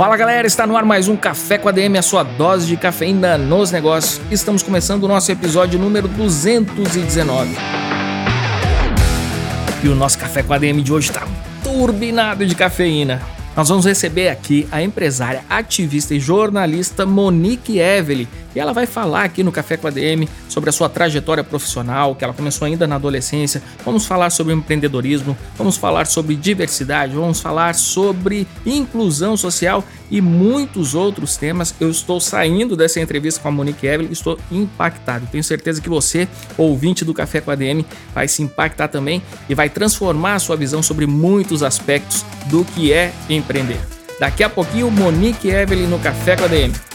Fala galera, está no ar mais um Café com ADM, a sua dose de cafeína nos negócios. Estamos começando o nosso episódio número 219. E o nosso Café com ADM de hoje está turbinado de cafeína. Nós vamos receber aqui a empresária, ativista e jornalista Monique Evely, e ela vai falar aqui no Café com a DM sobre a sua trajetória profissional, que ela começou ainda na adolescência. Vamos falar sobre empreendedorismo, vamos falar sobre diversidade, vamos falar sobre inclusão social e muitos outros temas. Eu estou saindo dessa entrevista com a Monique Evelyn, estou impactado. Tenho certeza que você, ouvinte do Café com a DM, vai se impactar também e vai transformar a sua visão sobre muitos aspectos do que é empreender. Daqui a pouquinho, Monique Evelyn no Café com a DM.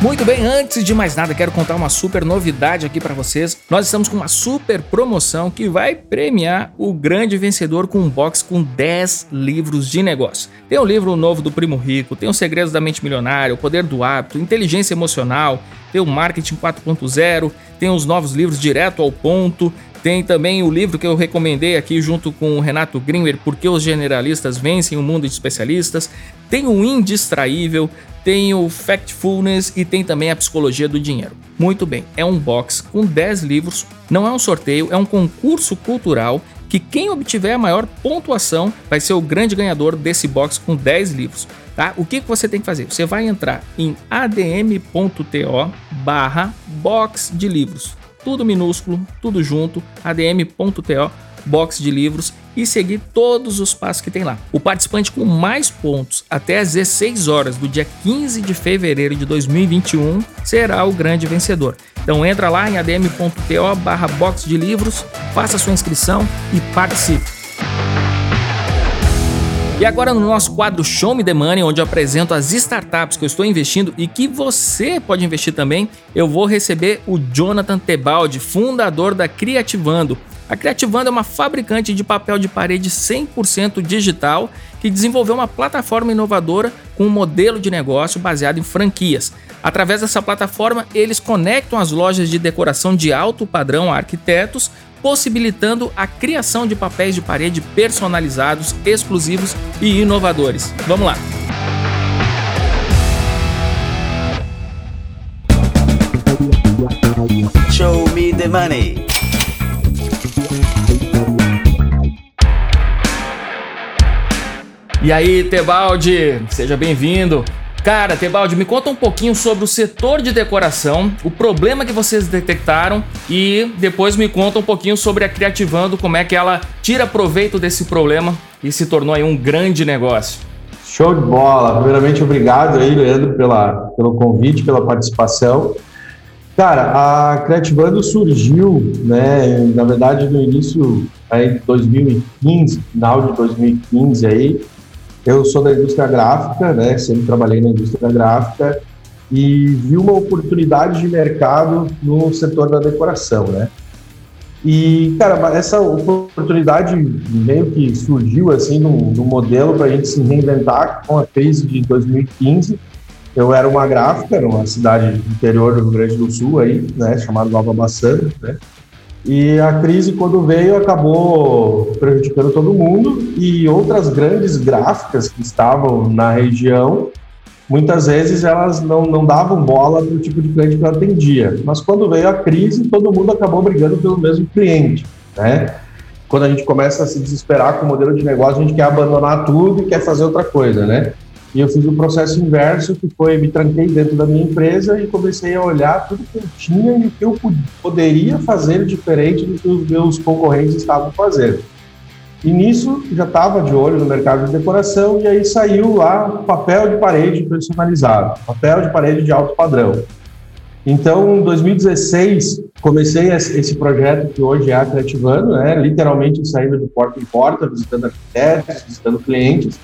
Muito bem, antes de mais nada, quero contar uma super novidade aqui para vocês. Nós estamos com uma super promoção que vai premiar o grande vencedor com um box com 10 livros de negócio. Tem o livro novo do Primo Rico, tem os Segredos da Mente Milionária, o Poder do Hábito, Inteligência Emocional, tem o Marketing 4.0, tem os novos livros direto ao ponto, tem também o livro que eu recomendei aqui junto com o Renato Grimmer, Porque os Generalistas Vencem o Mundo de Especialistas. Tem o Indistraível, tem o Factfulness e tem também a Psicologia do Dinheiro. Muito bem, é um box com 10 livros, não é um sorteio, é um concurso cultural que quem obtiver a maior pontuação vai ser o grande ganhador desse box com 10 livros. Tá? O que, que você tem que fazer? Você vai entrar em adm.to barra box de livros tudo minúsculo, tudo junto, adm.to, box de livros e seguir todos os passos que tem lá. O participante com mais pontos até às 16 horas do dia 15 de fevereiro de 2021 será o grande vencedor. Então entra lá em adm.to barra box de livros, faça sua inscrição e participe. E agora no nosso quadro Show Me The Money, onde eu apresento as startups que eu estou investindo e que você pode investir também, eu vou receber o Jonathan Tebaldi, fundador da Criativando. A Criativando é uma fabricante de papel de parede 100% digital que desenvolveu uma plataforma inovadora com um modelo de negócio baseado em franquias. Através dessa plataforma, eles conectam as lojas de decoração de alto padrão a arquitetos possibilitando a criação de papéis de parede personalizados, exclusivos e inovadores. Vamos lá! Show me the money. E aí, Tebaldi, seja bem-vindo. Cara, Tebaldi, me conta um pouquinho sobre o setor de decoração, o problema que vocês detectaram e depois me conta um pouquinho sobre a Criativando, como é que ela tira proveito desse problema e se tornou aí um grande negócio. Show de bola! Primeiramente, obrigado aí, Leandro, pela, pelo convite, pela participação. Cara, a Criativando surgiu, né, na verdade, no início aí de 2015, final de 2015 aí, eu sou da indústria gráfica, né? Sempre trabalhei na indústria gráfica e vi uma oportunidade de mercado no setor da decoração, né? E, cara, essa oportunidade meio que surgiu, assim, no, no modelo para a gente se reinventar com a crise de 2015. Eu era uma gráfica numa cidade interior do Rio Grande do Sul, aí, né, chamada Nova Maçã, né? E a crise, quando veio, acabou prejudicando todo mundo e outras grandes gráficas que estavam na região, muitas vezes elas não, não davam bola para o tipo de cliente que eu atendia. Mas quando veio a crise, todo mundo acabou brigando pelo mesmo cliente, né? Quando a gente começa a se desesperar com o modelo de negócio, a gente quer abandonar tudo e quer fazer outra coisa, né? E eu fiz o processo inverso, que foi me tranquei dentro da minha empresa e comecei a olhar tudo que eu tinha e o que eu poderia fazer diferente do que os meus concorrentes estavam fazendo. E nisso já estava de olho no mercado de decoração e aí saiu lá papel de parede personalizado, papel de parede de alto padrão. Então, em 2016, comecei esse projeto que hoje é a né? literalmente saindo de porta em porta, visitando arquitetos, visitando clientes,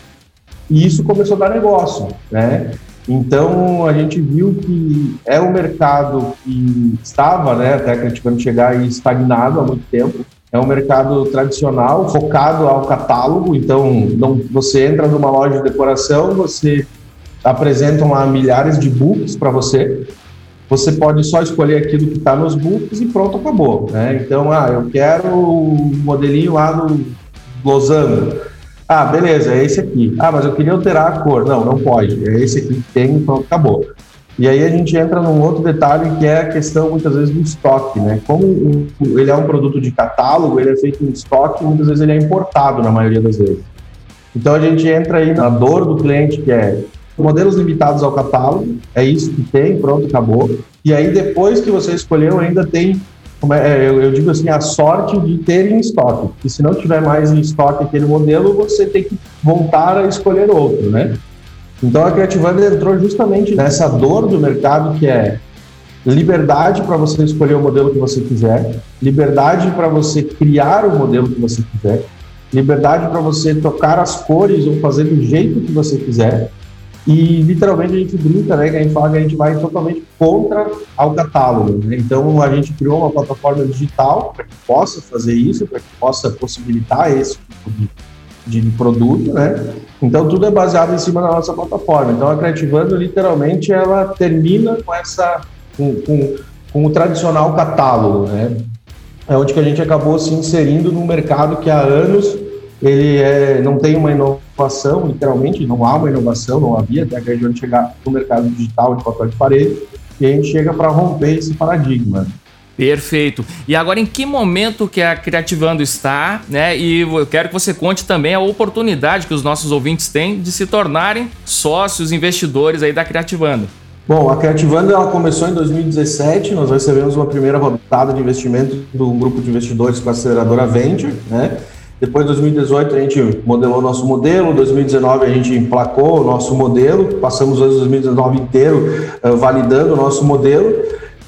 e isso começou a dar negócio, né? Então a gente viu que é um mercado que estava, né, até que a gente vai chegar estagnado há muito tempo. É um mercado tradicional, focado ao catálogo. Então, não, você entra numa loja de decoração, você apresenta lá milhares de books para você. Você pode só escolher aquilo que está nos books e pronto, acabou. Né? Então, ah, eu quero o modelinho lá do losango ah, beleza, é esse aqui. Ah, mas eu queria alterar a cor. Não, não pode. É esse aqui que tem, então acabou. E aí a gente entra num outro detalhe que é a questão muitas vezes do estoque, né? Como ele é um produto de catálogo, ele é feito em estoque, muitas vezes ele é importado na maioria das vezes. Então a gente entra aí na dor do cliente, que é modelos limitados ao catálogo, é isso que tem, pronto, acabou. E aí depois que você escolheu, ainda tem eu, eu, digo assim, a sorte de ter em estoque. E se não tiver mais em estoque aquele modelo, você tem que voltar a escolher outro, né? Então a Creativando entrou justamente nessa dor do mercado que é liberdade para você escolher o modelo que você quiser, liberdade para você criar o modelo que você quiser, liberdade para você tocar as cores ou fazer do jeito que você quiser, e literalmente a gente brinca, né? Que a gente fala que a gente vai totalmente contra ao catálogo. Né? Então a gente criou uma plataforma digital para que possa fazer isso, para que possa possibilitar esse tipo de, de produto, né? Então tudo é baseado em cima da nossa plataforma. Então a Creativando literalmente ela termina com essa com, com, com o tradicional catálogo, né? É onde que a gente acabou se inserindo num mercado que há anos ele é, não tem uma inovação, literalmente, não há uma inovação, não havia até que a gente chegar no mercado digital de papel de parede, e a gente chega para romper esse paradigma. Perfeito. E agora, em que momento que a Criativando está, né? E eu quero que você conte também a oportunidade que os nossos ouvintes têm de se tornarem sócios, investidores aí da Criativando. Bom, a Criativando ela começou em 2017, nós recebemos uma primeira rodada de investimento do grupo de investidores com a aceleradora Venture, né? Depois, em 2018, a gente modelou nosso modelo, em 2019 a gente emplacou o nosso modelo, passamos o 2019 inteiro uh, validando o nosso modelo.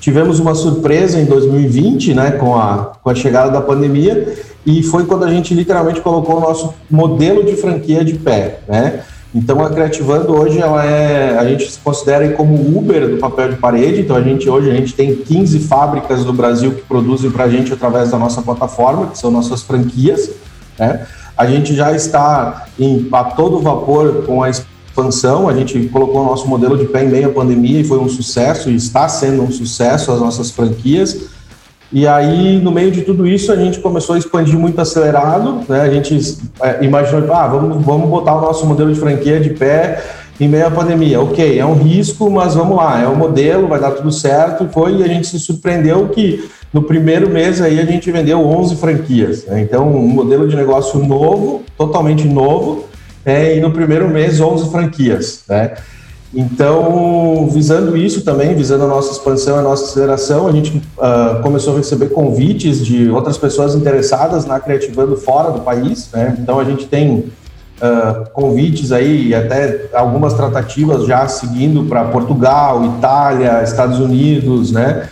Tivemos uma surpresa em 2020, né, com a, com a chegada da pandemia, e foi quando a gente literalmente colocou o nosso modelo de franquia de pé, né? Então a Creativando hoje ela é, a gente se considera como Uber do papel de parede. Então a gente hoje a gente tem 15 fábricas do Brasil que produzem para a gente através da nossa plataforma, que são nossas franquias. Né? A gente já está em, a todo vapor com a expansão, a gente colocou o nosso modelo de pé em meio à pandemia e foi um sucesso, e está sendo um sucesso as nossas franquias. E aí, no meio de tudo isso, a gente começou a expandir muito acelerado, né? A gente é, imaginou, ah, vamos, vamos botar o nosso modelo de franquia de pé em meio à pandemia. Ok, é um risco, mas vamos lá, é o um modelo, vai dar tudo certo. Foi, e a gente se surpreendeu que no primeiro mês aí a gente vendeu 11 franquias. Né? Então, um modelo de negócio novo, totalmente novo, é, e no primeiro mês 11 franquias. Né? Então, visando isso também, visando a nossa expansão, a nossa aceleração, a gente uh, começou a receber convites de outras pessoas interessadas na Criativando fora do país. Né? Então, a gente tem uh, convites aí, até algumas tratativas já seguindo para Portugal, Itália, Estados Unidos, né?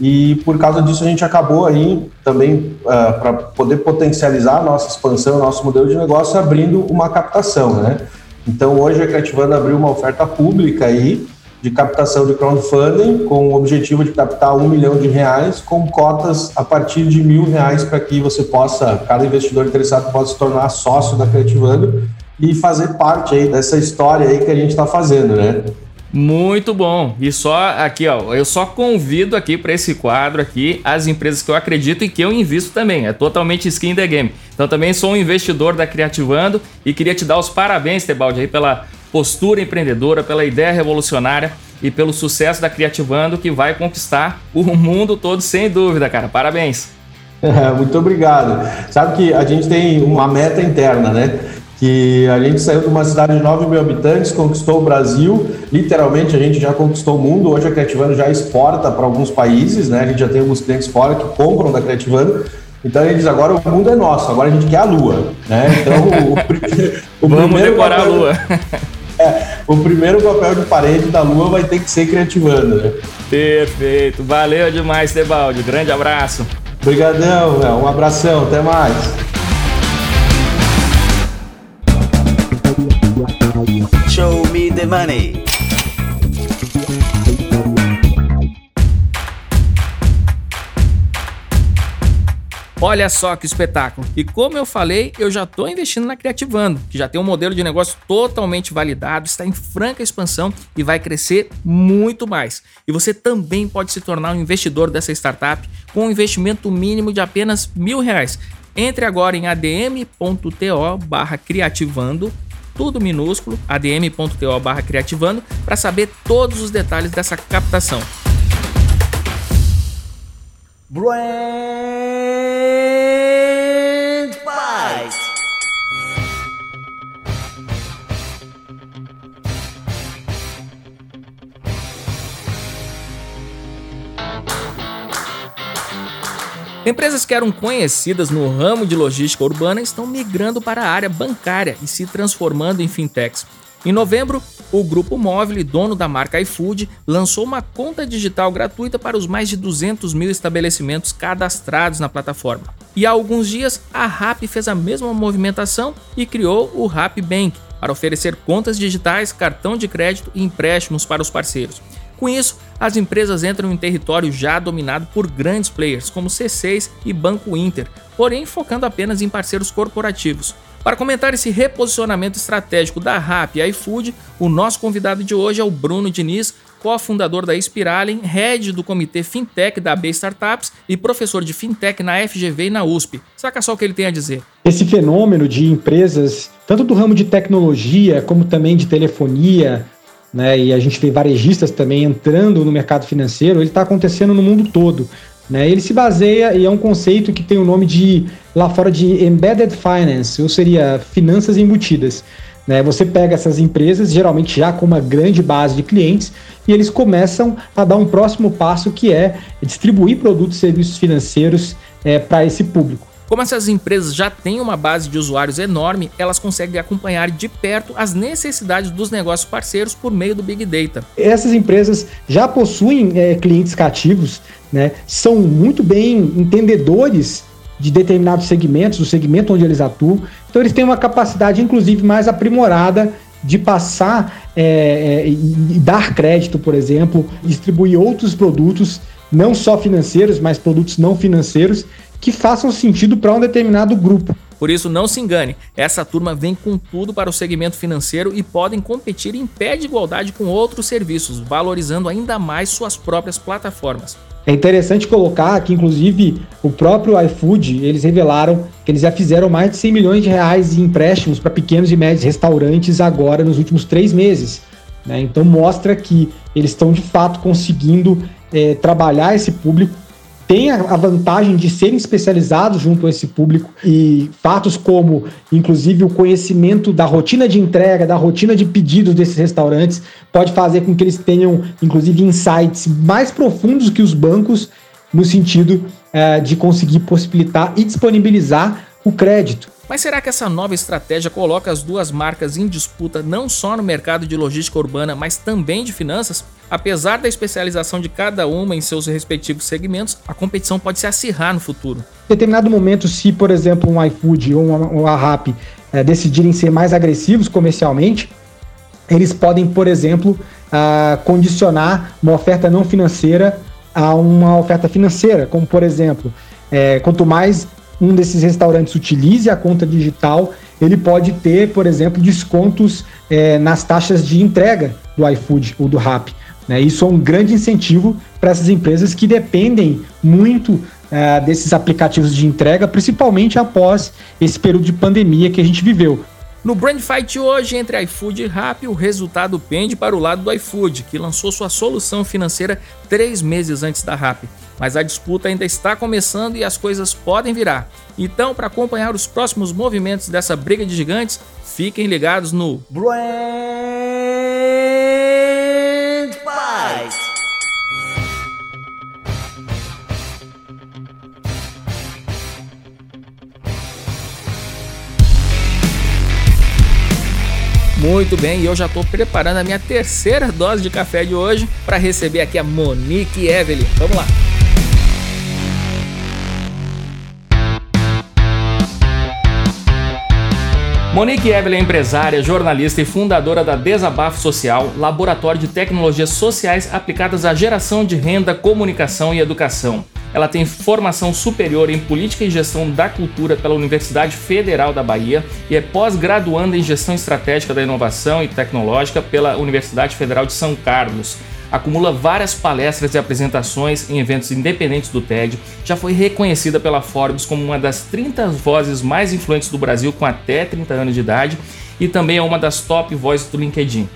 E por causa disso a gente acabou aí também, uh, para poder potencializar a nossa expansão, nosso modelo de negócio, abrindo uma captação, né? Então hoje a Creativando abriu uma oferta pública aí de captação de crowdfunding com o objetivo de captar um milhão de reais com cotas a partir de mil reais para que você possa, cada investidor interessado possa se tornar sócio da Creativando e fazer parte aí dessa história aí que a gente está fazendo, né? Muito bom. E só aqui, ó, eu só convido aqui para esse quadro aqui as empresas que eu acredito e que eu invisto também. É totalmente skin the game. Então também sou um investidor da Criativando e queria te dar os parabéns, Tebaldi, aí pela postura empreendedora, pela ideia revolucionária e pelo sucesso da Criativando que vai conquistar o mundo todo sem dúvida, cara. Parabéns. muito obrigado. Sabe que a gente tem uma meta interna, né? Que a gente saiu de uma cidade de 9 mil habitantes, conquistou o Brasil, literalmente a gente já conquistou o mundo, hoje a Creativano já exporta para alguns países, né? A gente já tem alguns clientes fora que compram da Creativano, então ele diz agora o mundo é nosso, agora a gente quer a Lua, né? Então o, o, o Vamos decorar papel, a Lua. É, o primeiro papel de parede da Lua vai ter que ser Creativano, né? Perfeito, valeu demais, Tebaldi, grande abraço. Obrigadão, um abração, até mais. Show me the money. Olha só que espetáculo. E como eu falei, eu já estou investindo na Criativando, que já tem um modelo de negócio totalmente validado, está em franca expansão e vai crescer muito mais. E você também pode se tornar um investidor dessa startup com um investimento mínimo de apenas mil reais. Entre agora em adm.to criativando tudo minúsculo, adm.to criativando, para saber todos os detalhes dessa captação. Empresas que eram conhecidas no ramo de logística urbana estão migrando para a área bancária e se transformando em fintechs. Em novembro, o Grupo Móvel, dono da marca iFood, lançou uma conta digital gratuita para os mais de 200 mil estabelecimentos cadastrados na plataforma. E há alguns dias, a RAP fez a mesma movimentação e criou o RAP Bank para oferecer contas digitais, cartão de crédito e empréstimos para os parceiros. Com isso, as empresas entram em território já dominado por grandes players como C6 e Banco Inter, porém focando apenas em parceiros corporativos. Para comentar esse reposicionamento estratégico da RAP e iFood, o nosso convidado de hoje é o Bruno Diniz, cofundador da Spiralen, head do comitê Fintech da B Startups e professor de Fintech na FGV e na USP. Saca só o que ele tem a dizer. Esse fenômeno de empresas, tanto do ramo de tecnologia como também de telefonia, né, e a gente tem varejistas também entrando no mercado financeiro, ele está acontecendo no mundo todo. Né? Ele se baseia e é um conceito que tem o nome de lá fora de embedded finance, ou seria finanças embutidas. Né? Você pega essas empresas, geralmente já com uma grande base de clientes, e eles começam a dar um próximo passo que é distribuir produtos e serviços financeiros é, para esse público. Como essas empresas já têm uma base de usuários enorme, elas conseguem acompanhar de perto as necessidades dos negócios parceiros por meio do Big Data. Essas empresas já possuem é, clientes cativos, né, são muito bem entendedores de determinados segmentos, do segmento onde eles atuam, então eles têm uma capacidade, inclusive, mais aprimorada de passar é, é, e dar crédito, por exemplo, distribuir outros produtos, não só financeiros, mas produtos não financeiros, que façam sentido para um determinado grupo. Por isso, não se engane, essa turma vem com tudo para o segmento financeiro e podem competir em pé de igualdade com outros serviços, valorizando ainda mais suas próprias plataformas. É interessante colocar que, inclusive, o próprio iFood, eles revelaram que eles já fizeram mais de 100 milhões de reais em empréstimos para pequenos e médios restaurantes agora nos últimos três meses. Né? Então mostra que eles estão de fato conseguindo é, trabalhar esse público tem a vantagem de serem especializados junto a esse público e fatos como, inclusive, o conhecimento da rotina de entrega, da rotina de pedidos desses restaurantes, pode fazer com que eles tenham, inclusive, insights mais profundos que os bancos no sentido é, de conseguir possibilitar e disponibilizar o crédito. Mas será que essa nova estratégia coloca as duas marcas em disputa não só no mercado de logística urbana, mas também de finanças? Apesar da especialização de cada uma em seus respectivos segmentos, a competição pode se acirrar no futuro. Em determinado momento, se, por exemplo, um iFood ou uma, Rappi é, decidirem ser mais agressivos comercialmente, eles podem, por exemplo, uh, condicionar uma oferta não financeira a uma oferta financeira, como por exemplo, é, quanto mais um desses restaurantes utilize a conta digital, ele pode ter, por exemplo, descontos é, nas taxas de entrega do iFood ou do Rappi. Né? Isso é um grande incentivo para essas empresas que dependem muito é, desses aplicativos de entrega, principalmente após esse período de pandemia que a gente viveu. No Brand Fight hoje entre iFood e Rappi, o resultado pende para o lado do iFood, que lançou sua solução financeira três meses antes da Rappi mas a disputa ainda está começando e as coisas podem virar. Então, para acompanhar os próximos movimentos dessa briga de gigantes, fiquem ligados no Brand Fight. Muito bem, e eu já estou preparando a minha terceira dose de café de hoje para receber aqui a Monique Evelyn. Vamos lá! Monique Evelyn é empresária, jornalista e fundadora da Desabafo Social, laboratório de tecnologias sociais aplicadas à geração de renda, comunicação e educação. Ela tem formação superior em Política e Gestão da Cultura pela Universidade Federal da Bahia e é pós-graduanda em Gestão Estratégica da Inovação e Tecnológica pela Universidade Federal de São Carlos. Acumula várias palestras e apresentações em eventos independentes do TED. Já foi reconhecida pela Forbes como uma das 30 vozes mais influentes do Brasil com até 30 anos de idade e também é uma das top vozes do LinkedIn.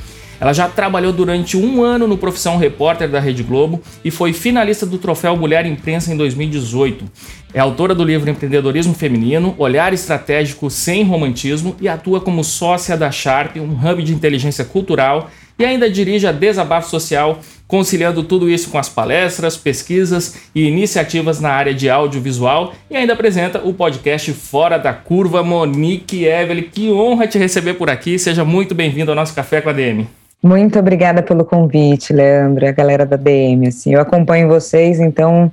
Ela já trabalhou durante um ano no Profissão Repórter da Rede Globo e foi finalista do Troféu Mulher Imprensa em 2018. É autora do livro Empreendedorismo Feminino, Olhar Estratégico Sem Romantismo e atua como sócia da Sharp, um hub de inteligência cultural, e ainda dirige a Desabafo Social, conciliando tudo isso com as palestras, pesquisas e iniciativas na área de audiovisual e ainda apresenta o podcast Fora da Curva. Monique Evelyn, que honra te receber por aqui. Seja muito bem-vindo ao nosso Café com a DM. Muito obrigada pelo convite, Leandro, a galera da DM. Assim, eu acompanho vocês, então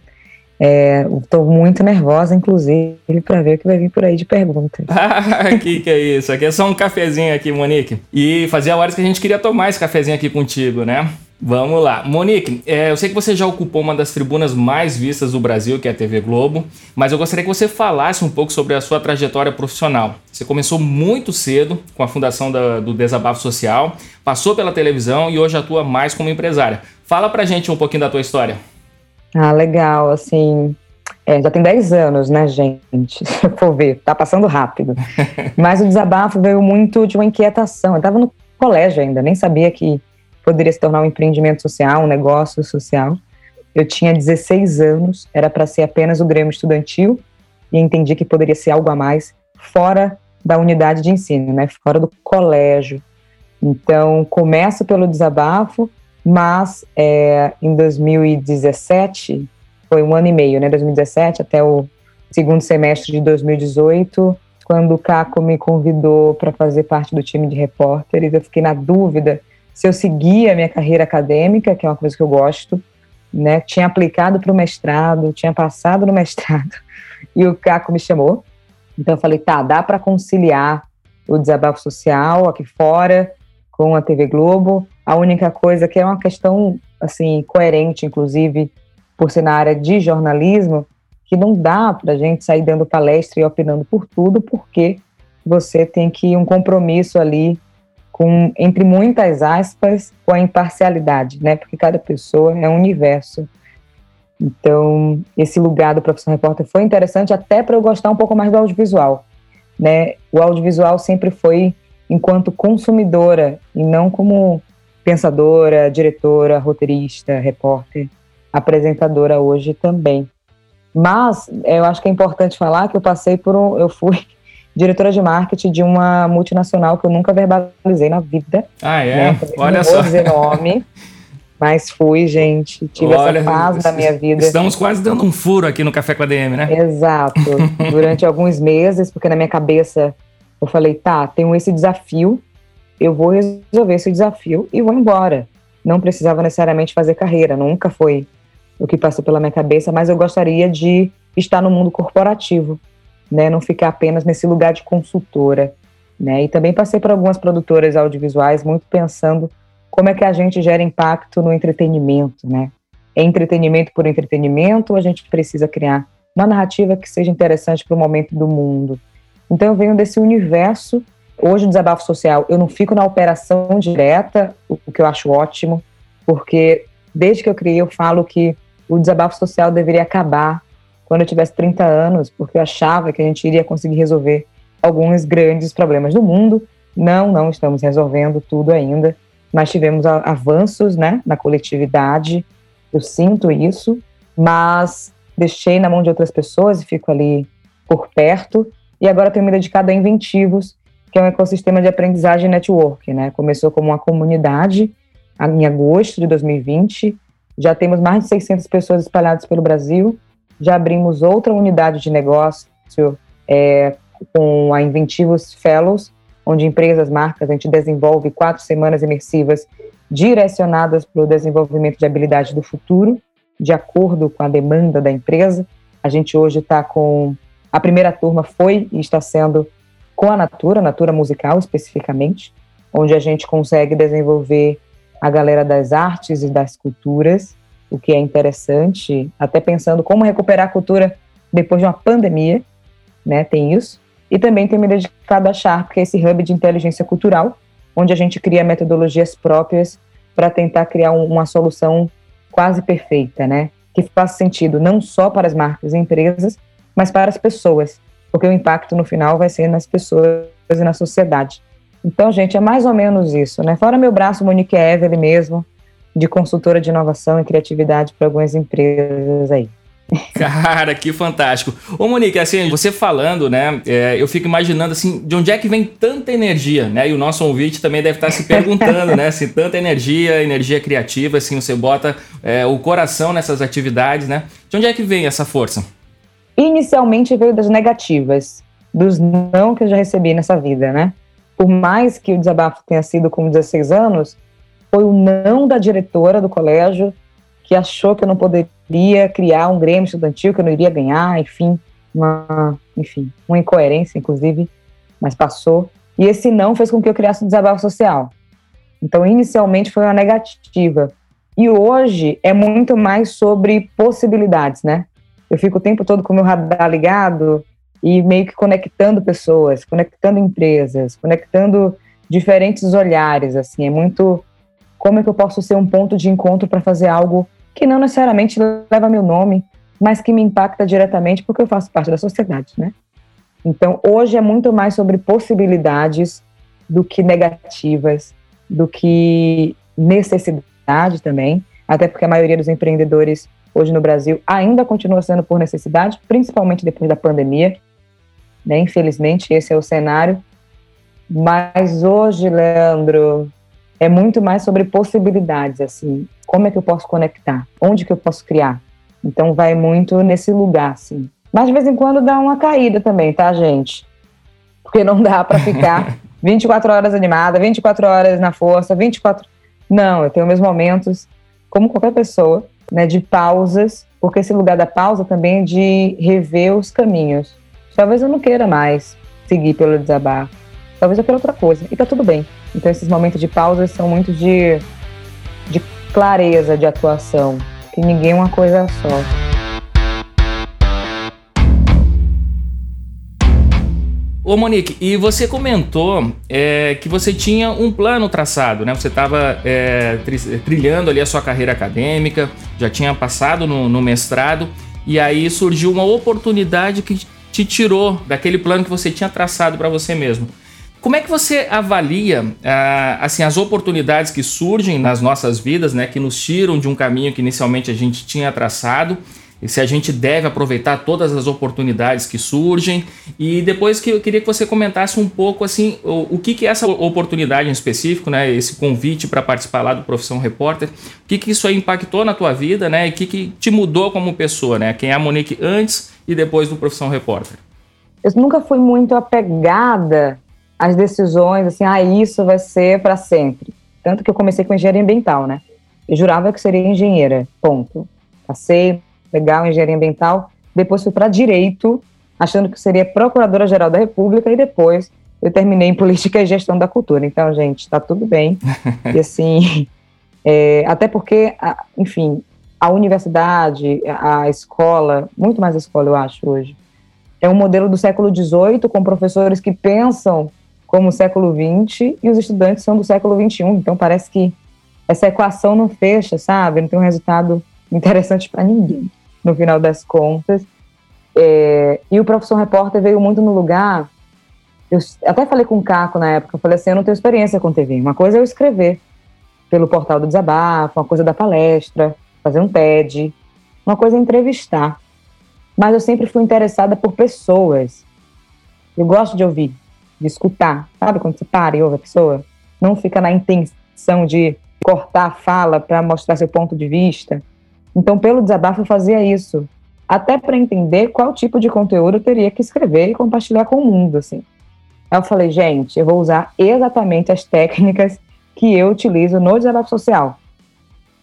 estou é, muito nervosa, inclusive, para ver o que vai vir por aí de perguntas. Ah, que que é isso? Aqui é só um cafezinho aqui, Monique. E fazia horas que a gente queria tomar esse cafezinho aqui contigo, né? Vamos lá. Monique, é, eu sei que você já ocupou uma das tribunas mais vistas do Brasil, que é a TV Globo, mas eu gostaria que você falasse um pouco sobre a sua trajetória profissional. Você começou muito cedo com a fundação da, do Desabafo Social, passou pela televisão e hoje atua mais como empresária. Fala pra gente um pouquinho da tua história. Ah, legal, assim, é, já tem 10 anos, né, gente? Se eu for ver, tá passando rápido. Mas o desabafo veio muito de uma inquietação. Eu tava no colégio ainda, nem sabia que poderia se tornar um empreendimento social, um negócio social. Eu tinha 16 anos, era para ser apenas o Grêmio Estudantil, e entendi que poderia ser algo a mais fora da unidade de ensino, né, fora do colégio. Então, começo pelo desabafo, mas é, em 2017, foi um ano e meio, né, 2017 até o segundo semestre de 2018, quando o Caco me convidou para fazer parte do time de repórteres, eu fiquei na dúvida se eu seguia a minha carreira acadêmica, que é uma coisa que eu gosto, né? Tinha aplicado para o mestrado, tinha passado no mestrado, e o Caco me chamou. Então eu falei, tá, dá para conciliar o desabafo social aqui fora com a TV Globo. A única coisa que é uma questão assim coerente, inclusive por ser na área de jornalismo, que não dá para a gente sair dando palestra e opinando por tudo, porque você tem que um compromisso ali com, entre muitas aspas, com a imparcialidade, né? Porque cada pessoa é um universo. Então, esse lugar do professor repórter foi interessante até para eu gostar um pouco mais do audiovisual, né? O audiovisual sempre foi enquanto consumidora e não como pensadora, diretora, roteirista, repórter, apresentadora hoje também. Mas eu acho que é importante falar que eu passei por um, eu fui diretora de marketing de uma multinacional que eu nunca verbalizei na vida. Ah, é? Né? Olha não só. Vou dizer nome, mas fui, gente. Tive Olha, essa fase da minha vida. Estamos quase dando um furo aqui no Café com a DM, né? Exato. Durante alguns meses, porque na minha cabeça eu falei, tá, tenho esse desafio, eu vou resolver esse desafio e vou embora. Não precisava necessariamente fazer carreira, nunca foi o que passou pela minha cabeça, mas eu gostaria de estar no mundo corporativo né, não ficar apenas nesse lugar de consultora, né? E também passei por algumas produtoras audiovisuais muito pensando como é que a gente gera impacto no entretenimento, né? É entretenimento por entretenimento ou a gente precisa criar uma narrativa que seja interessante para o momento do mundo? Então eu venho desse universo. Hoje o desabafo social, eu não fico na operação direta, o que eu acho ótimo, porque desde que eu criei eu falo que o desabafo social deveria acabar quando eu tivesse 30 anos, porque eu achava que a gente iria conseguir resolver alguns grandes problemas do mundo. Não, não estamos resolvendo tudo ainda, mas tivemos avanços né, na coletividade, eu sinto isso, mas deixei na mão de outras pessoas e fico ali por perto. E agora tenho me dedicado a Inventivos, que é um ecossistema de aprendizagem network. Né? Começou como uma comunidade em agosto de 2020, já temos mais de 600 pessoas espalhadas pelo Brasil já abrimos outra unidade de negócio é, com a Inventivos Fellows, onde empresas, marcas, a gente desenvolve quatro semanas imersivas direcionadas para o desenvolvimento de habilidade do futuro, de acordo com a demanda da empresa. A gente hoje está com. A primeira turma foi e está sendo com a Natura, Natura Musical especificamente, onde a gente consegue desenvolver a galera das artes e das culturas o que é interessante, até pensando como recuperar a cultura depois de uma pandemia, né? Tem isso. E também tenho me dedicado a Sharp, que é esse hub de inteligência cultural, onde a gente cria metodologias próprias para tentar criar um, uma solução quase perfeita, né? Que faça sentido não só para as marcas e empresas, mas para as pessoas, porque o impacto no final vai ser nas pessoas e na sociedade. Então, gente, é mais ou menos isso, né? Fora meu braço, Monique Evelyn mesmo, de consultora de inovação e criatividade para algumas empresas aí. Cara, que fantástico. Ô, Monique, assim, você falando, né, é, eu fico imaginando, assim, de onde é que vem tanta energia, né? E o nosso ouvinte também deve estar se perguntando, né, se tanta energia, energia criativa, assim, você bota é, o coração nessas atividades, né? De onde é que vem essa força? Inicialmente veio das negativas, dos não que eu já recebi nessa vida, né? Por mais que o desabafo tenha sido com 16 anos, foi o não da diretora do colégio que achou que eu não poderia criar um Grêmio estudantil, que eu não iria ganhar, enfim, uma, enfim, uma incoerência, inclusive, mas passou. E esse não fez com que eu criasse um desabafo social. Então, inicialmente foi uma negativa. E hoje é muito mais sobre possibilidades, né? Eu fico o tempo todo com o meu radar ligado e meio que conectando pessoas, conectando empresas, conectando diferentes olhares, assim, é muito como é que eu posso ser um ponto de encontro para fazer algo que não necessariamente leva meu nome, mas que me impacta diretamente porque eu faço parte da sociedade, né? Então, hoje é muito mais sobre possibilidades do que negativas, do que necessidade também, até porque a maioria dos empreendedores hoje no Brasil ainda continua sendo por necessidade, principalmente depois da pandemia, né? Infelizmente, esse é o cenário. Mas hoje, Leandro, é muito mais sobre possibilidades, assim, como é que eu posso conectar, onde que eu posso criar. Então vai muito nesse lugar, assim. Mas de vez em quando dá uma caída também, tá, gente? Porque não dá para ficar 24 horas animada, 24 horas na força, 24. Não, eu tenho meus momentos, como qualquer pessoa, né, de pausas, porque esse lugar da pausa também é de rever os caminhos. Talvez eu não queira mais seguir pelo desabafo talvez eu queira outra coisa. E tá tudo bem. Então esses momentos de pausa são muito de, de clareza de atuação. Que ninguém é uma coisa só. Ô Monique, e você comentou é, que você tinha um plano traçado, né? Você estava é, trilhando ali a sua carreira acadêmica, já tinha passado no, no mestrado, e aí surgiu uma oportunidade que te tirou daquele plano que você tinha traçado para você mesmo. Como é que você avalia ah, assim as oportunidades que surgem nas nossas vidas, né, que nos tiram de um caminho que inicialmente a gente tinha traçado? E se a gente deve aproveitar todas as oportunidades que surgem e depois que eu queria que você comentasse um pouco assim o, o que que é essa oportunidade em específico, né, esse convite para participar lá do Profissão Repórter, o que que isso impactou na tua vida, né, e o que que te mudou como pessoa, né, quem é a Monique antes e depois do Profissão Repórter? Eu nunca fui muito apegada as decisões, assim, ah, isso vai ser para sempre. Tanto que eu comecei com engenharia ambiental, né? Eu jurava que seria engenheira, ponto. Passei, legal, engenharia ambiental. Depois fui para direito, achando que seria procuradora-geral da República, e depois eu terminei em política e gestão da cultura. Então, gente, está tudo bem. e assim, é, até porque, enfim, a universidade, a escola, muito mais a escola, eu acho, hoje, é um modelo do século XVIII, com professores que pensam como o século XX e os estudantes são do século XXI. Então parece que essa equação não fecha, sabe? Não tem um resultado interessante para ninguém, no final das contas. É, e o Profissão Repórter veio muito no lugar. Eu até falei com o Caco na época, eu falei assim: eu não tenho experiência com TV. Uma coisa é eu escrever pelo portal do desabafo, uma coisa é da palestra, fazer um TED, uma coisa é entrevistar. Mas eu sempre fui interessada por pessoas. Eu gosto de ouvir de escutar. Sabe quando você para e ouve a pessoa? Não fica na intenção de cortar a fala para mostrar seu ponto de vista. Então, pelo desabafo, eu fazia isso. Até para entender qual tipo de conteúdo eu teria que escrever e compartilhar com o mundo, assim. Aí eu falei, gente, eu vou usar exatamente as técnicas que eu utilizo no desabafo social.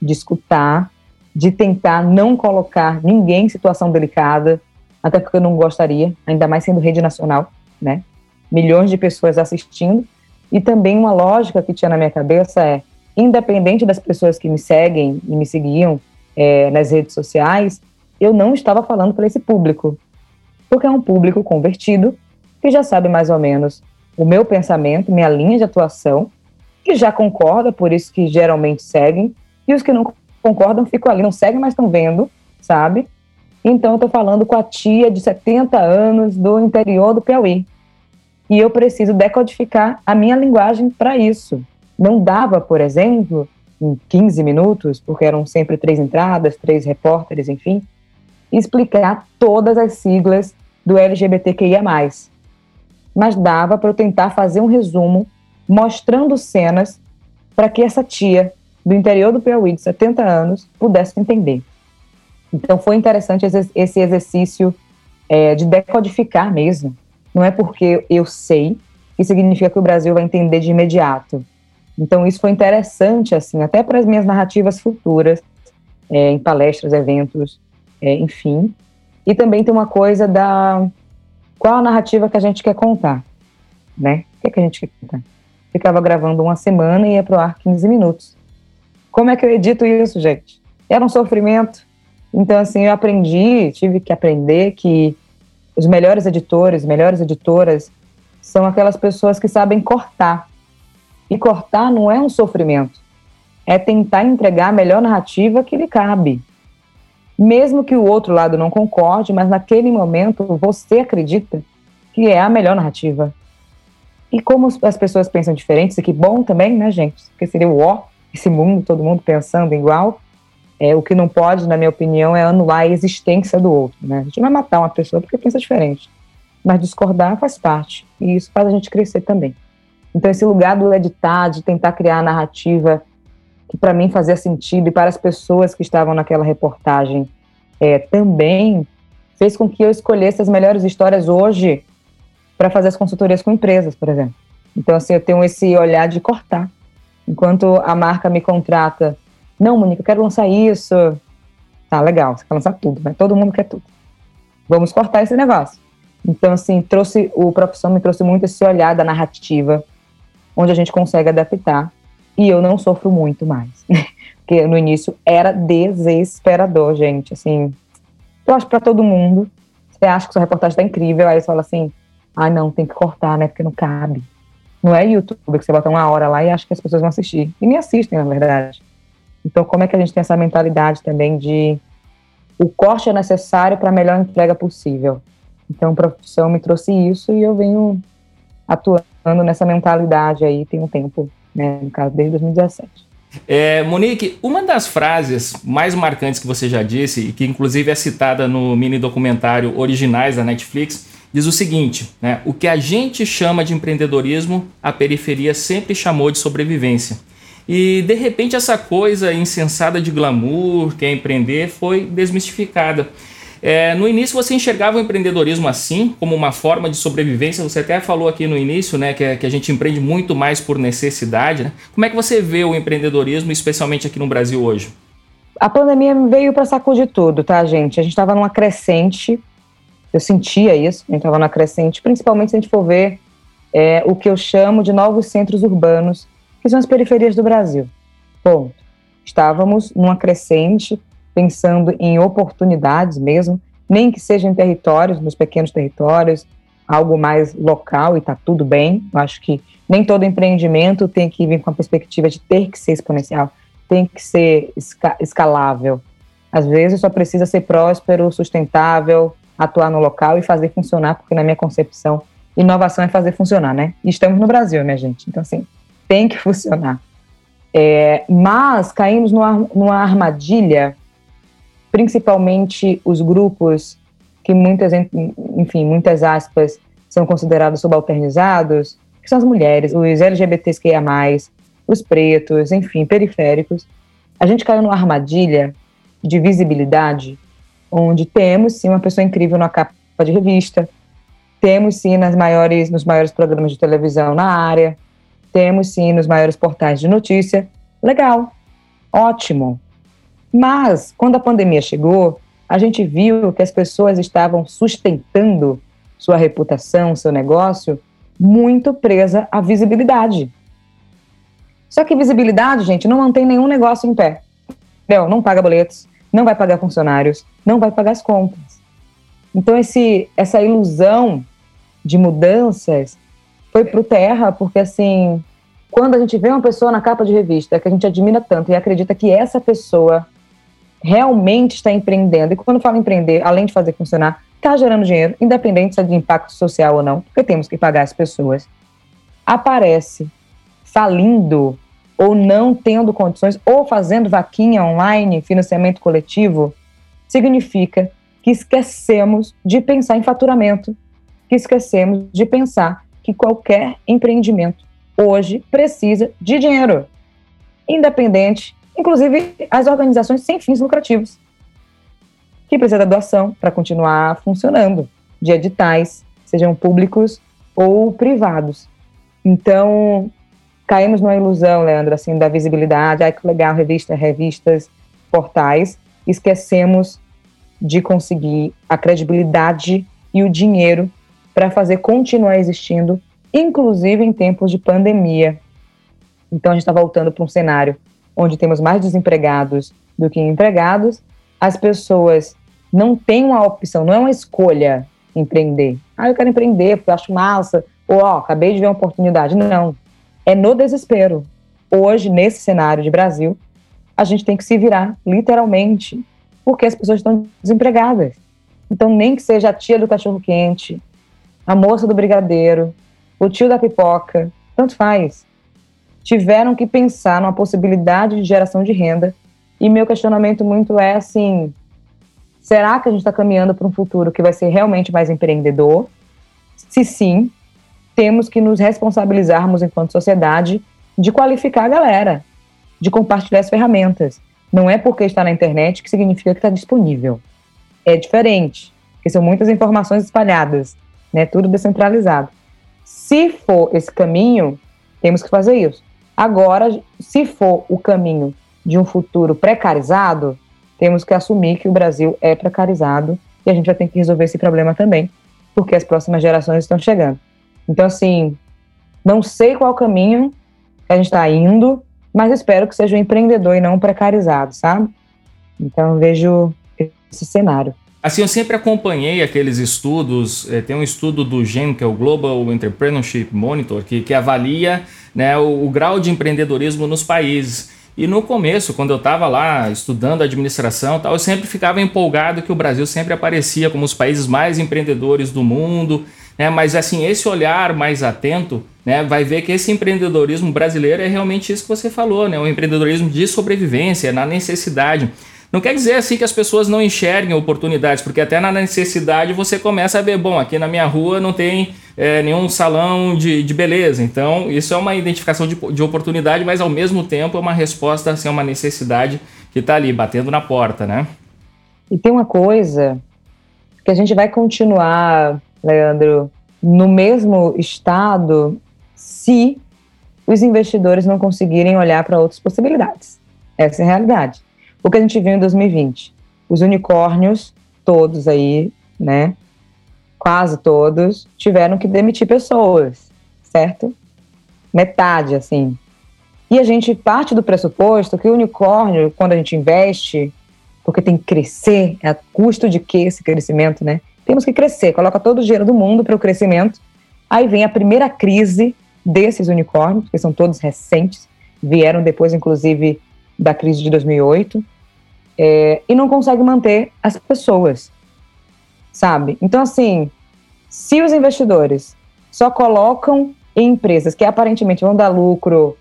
De escutar, de tentar não colocar ninguém em situação delicada, até porque eu não gostaria, ainda mais sendo rede nacional, né? milhões de pessoas assistindo. E também uma lógica que tinha na minha cabeça é, independente das pessoas que me seguem e me seguiam, é, nas redes sociais, eu não estava falando para esse público, porque é um público convertido que já sabe mais ou menos o meu pensamento, minha linha de atuação, que já concorda, por isso que geralmente seguem, e os que não concordam ficam ali, não seguem, mas estão vendo, sabe? Então eu estou falando com a tia de 70 anos do interior do Piauí. E eu preciso decodificar a minha linguagem para isso. Não dava, por exemplo, em 15 minutos, porque eram sempre três entradas, três repórteres, enfim, explicar todas as siglas do LGBTQIA. Mas dava para eu tentar fazer um resumo mostrando cenas para que essa tia do interior do Piauí, de 70 anos, pudesse entender. Então foi interessante esse exercício é, de decodificar mesmo. Não é porque eu sei que significa que o Brasil vai entender de imediato. Então isso foi interessante, assim, até para as minhas narrativas futuras, é, em palestras, eventos, é, enfim. E também tem uma coisa da qual a narrativa que a gente quer contar, né? O que, é que a gente quer contar? Ficava gravando uma semana e ia pro ar 15 minutos. Como é que eu edito isso, gente? Era um sofrimento. Então, assim, eu aprendi, tive que aprender que os melhores editores, melhores editoras, são aquelas pessoas que sabem cortar. E cortar não é um sofrimento, é tentar entregar a melhor narrativa que lhe cabe mesmo que o outro lado não concorde, mas naquele momento você acredita que é a melhor narrativa. E como as pessoas pensam diferentes, e que bom também, né, gente? Porque seria o ó, esse mundo, todo mundo pensando igual. É, o que não pode, na minha opinião, é anular a existência do outro. Né? A gente não vai matar uma pessoa porque pensa diferente. Mas discordar faz parte. E isso faz a gente crescer também. Então, esse lugar do editar, de tentar criar a narrativa que para mim fazia sentido e para as pessoas que estavam naquela reportagem é, também fez com que eu escolhesse as melhores histórias hoje para fazer as consultorias com empresas, por exemplo. Então, assim, eu tenho esse olhar de cortar. Enquanto a marca me contrata, não, Monique, eu quero lançar isso. Tá, legal, você quer lançar tudo, mas todo mundo quer tudo. Vamos cortar esse negócio. Então, assim, trouxe, o Profissão me trouxe muito esse olhar da narrativa, onde a gente consegue adaptar e eu não sofro muito mais. Porque no início era desesperador, gente. Assim, eu acho para todo mundo. Você acha que sua reportagem tá incrível, aí você fala assim: ah, não, tem que cortar, né? Porque não cabe. Não é YouTube que você bota uma hora lá e acha que as pessoas vão assistir. E nem assistem, na verdade. Então, como é que a gente tem essa mentalidade também de o corte é necessário para a melhor entrega possível? Então, a profissão me trouxe isso e eu venho atuando nessa mentalidade aí tem um tempo né, no caso, desde 2017. É, Monique, uma das frases mais marcantes que você já disse, e que inclusive é citada no mini documentário Originais da Netflix, diz o seguinte: né, o que a gente chama de empreendedorismo, a periferia sempre chamou de sobrevivência. E de repente essa coisa insensada de glamour que é empreender foi desmistificada. É, no início você enxergava o empreendedorismo assim, como uma forma de sobrevivência. Você até falou aqui no início, né, que, é, que a gente empreende muito mais por necessidade. Né? Como é que você vê o empreendedorismo, especialmente aqui no Brasil hoje? A pandemia veio para sacudir tudo, tá, gente? A gente estava numa crescente, eu sentia isso, a gente estava numa crescente, principalmente se a gente for ver é, o que eu chamo de novos centros urbanos, que são as periferias do Brasil. Ponto. Estávamos numa crescente, pensando em oportunidades mesmo, nem que seja em territórios, nos pequenos territórios, algo mais local e está tudo bem. Eu acho que nem todo empreendimento tem que vir com a perspectiva de ter que ser exponencial, tem que ser escalável. Às vezes só precisa ser próspero, sustentável, atuar no local e fazer funcionar, porque na minha concepção, inovação é fazer funcionar, né? E estamos no Brasil, minha gente. Então, assim, tem que funcionar. É, mas caímos numa, numa armadilha principalmente os grupos que muitas, enfim, muitas aspas, são considerados subalternizados, que são as mulheres, os LGBTQIA+, os pretos, enfim, periféricos. A gente caiu numa armadilha de visibilidade, onde temos sim uma pessoa incrível na capa de revista, temos sim nas maiores, nos maiores programas de televisão na área, temos sim nos maiores portais de notícia. Legal, ótimo. Mas, quando a pandemia chegou, a gente viu que as pessoas estavam sustentando sua reputação, seu negócio, muito presa à visibilidade. Só que visibilidade, gente, não mantém nenhum negócio em pé. Não, não paga boletos, não vai pagar funcionários, não vai pagar as contas. Então esse, essa ilusão de mudanças foi pro terra, porque assim, quando a gente vê uma pessoa na capa de revista que a gente admira tanto e acredita que essa pessoa realmente está empreendendo, e quando fala empreender, além de fazer funcionar, está gerando dinheiro, independente se é de impacto social ou não, porque temos que pagar as pessoas, aparece falindo ou não tendo condições, ou fazendo vaquinha online, financiamento coletivo, significa que esquecemos de pensar em faturamento, que esquecemos de pensar que qualquer empreendimento hoje precisa de dinheiro, independente, inclusive as organizações sem fins lucrativos, que precisa da doação para continuar funcionando, de editais, sejam públicos ou privados. Então, caímos numa ilusão, Leandro, assim, da visibilidade, ai que legal, revista, revistas, portais, esquecemos de conseguir a credibilidade e o dinheiro para fazer continuar existindo, inclusive em tempos de pandemia. Então a gente está voltando para um cenário onde temos mais desempregados do que empregados, as pessoas não têm uma opção, não é uma escolha empreender. Ah, eu quero empreender porque eu acho massa, ou ó, acabei de ver uma oportunidade. Não é no desespero. Hoje, nesse cenário de Brasil, a gente tem que se virar, literalmente, porque as pessoas estão desempregadas. Então, nem que seja a tia do cachorro-quente, a moça do brigadeiro, o tio da pipoca, tanto faz. Tiveram que pensar numa possibilidade de geração de renda. E meu questionamento muito é assim: será que a gente está caminhando para um futuro que vai ser realmente mais empreendedor? Se sim, temos que nos responsabilizarmos enquanto sociedade de qualificar a galera, de compartilhar as ferramentas. Não é porque está na internet que significa que está disponível. É diferente, porque são muitas informações espalhadas, né? Tudo descentralizado. Se for esse caminho, temos que fazer isso. Agora, se for o caminho de um futuro precarizado, temos que assumir que o Brasil é precarizado e a gente vai ter que resolver esse problema também, porque as próximas gerações estão chegando. Então, assim, não sei qual caminho a gente está indo, mas espero que seja um empreendedor e não um precarizado, sabe? Então, vejo esse cenário. Assim, eu sempre acompanhei aqueles estudos, eh, tem um estudo do GEM, que é o Global Entrepreneurship Monitor, que, que avalia né, o, o grau de empreendedorismo nos países. E no começo, quando eu estava lá estudando administração, tal, eu sempre ficava empolgado que o Brasil sempre aparecia como os países mais empreendedores do mundo né? Mas assim, esse olhar mais atento, né, vai ver que esse empreendedorismo brasileiro é realmente isso que você falou, né? O empreendedorismo de sobrevivência, na necessidade. Não quer dizer assim que as pessoas não enxerguem oportunidades, porque até na necessidade você começa a ver, bom, aqui na minha rua não tem é, nenhum salão de, de beleza. Então, isso é uma identificação de, de oportunidade, mas ao mesmo tempo é uma resposta assim, a uma necessidade que está ali, batendo na porta, né? E tem uma coisa que a gente vai continuar Leandro, no mesmo estado se os investidores não conseguirem olhar para outras possibilidades. Essa é a realidade. O que a gente viu em 2020, os unicórnios, todos aí, né, quase todos, tiveram que demitir pessoas, certo? Metade, assim. E a gente parte do pressuposto que o unicórnio, quando a gente investe, porque tem que crescer, é a custo de que esse crescimento, né? Temos que crescer, coloca todo o dinheiro do mundo para o crescimento. Aí vem a primeira crise desses unicórnios, que são todos recentes, vieram depois, inclusive, da crise de 2008, é, e não consegue manter as pessoas, sabe? Então, assim, se os investidores só colocam em empresas que aparentemente vão dar lucro,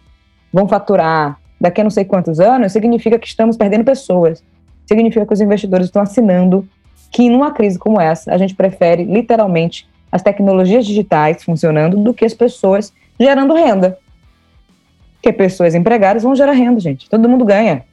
vão faturar daqui a não sei quantos anos, significa que estamos perdendo pessoas. Significa que os investidores estão assinando que numa crise como essa, a gente prefere literalmente as tecnologias digitais funcionando do que as pessoas gerando renda. Porque pessoas empregadas vão gerar renda, gente. Todo mundo ganha,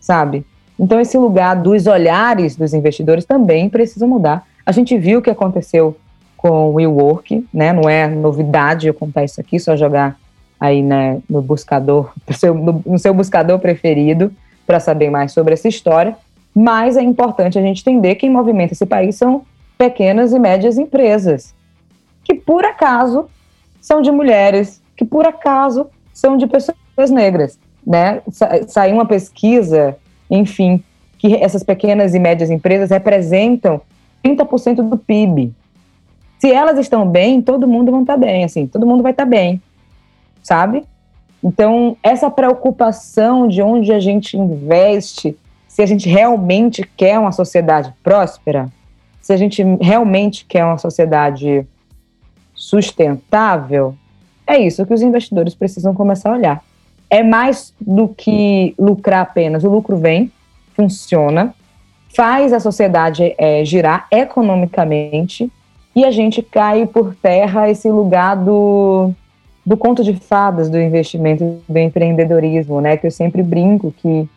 sabe? Então, esse lugar dos olhares dos investidores também precisa mudar. A gente viu o que aconteceu com o WeWork, né? Não é novidade eu contar isso aqui, só jogar aí né, no buscador, no seu, no seu buscador preferido, para saber mais sobre essa história mas é importante a gente entender que quem movimenta esse país são pequenas e médias empresas, que por acaso são de mulheres, que por acaso são de pessoas negras. Né? Sa saiu uma pesquisa, enfim, que essas pequenas e médias empresas representam 30% do PIB. Se elas estão bem, todo mundo vai estar bem, assim, todo mundo vai estar bem, sabe? Então, essa preocupação de onde a gente investe, se a gente realmente quer uma sociedade próspera, se a gente realmente quer uma sociedade sustentável, é isso que os investidores precisam começar a olhar. É mais do que lucrar apenas. O lucro vem, funciona, faz a sociedade é, girar economicamente e a gente cai por terra esse lugar do, do conto de fadas do investimento do empreendedorismo, né? Que eu sempre brinco que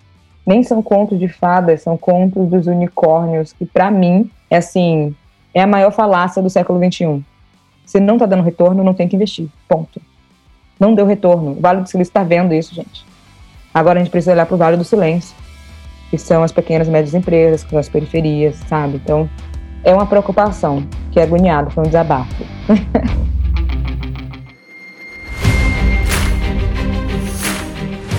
nem são contos de fadas, são contos dos unicórnios, que para mim é assim, é a maior falácia do século XXI. Se não está dando retorno, não tem que investir. Ponto. Não deu retorno. O Vale do Silício está vendo isso, gente. Agora a gente precisa olhar para o Vale do Silêncio, que são as pequenas e médias empresas, que são as periferias, sabe? Então, é uma preocupação, que é agoniado, foi um desabafo.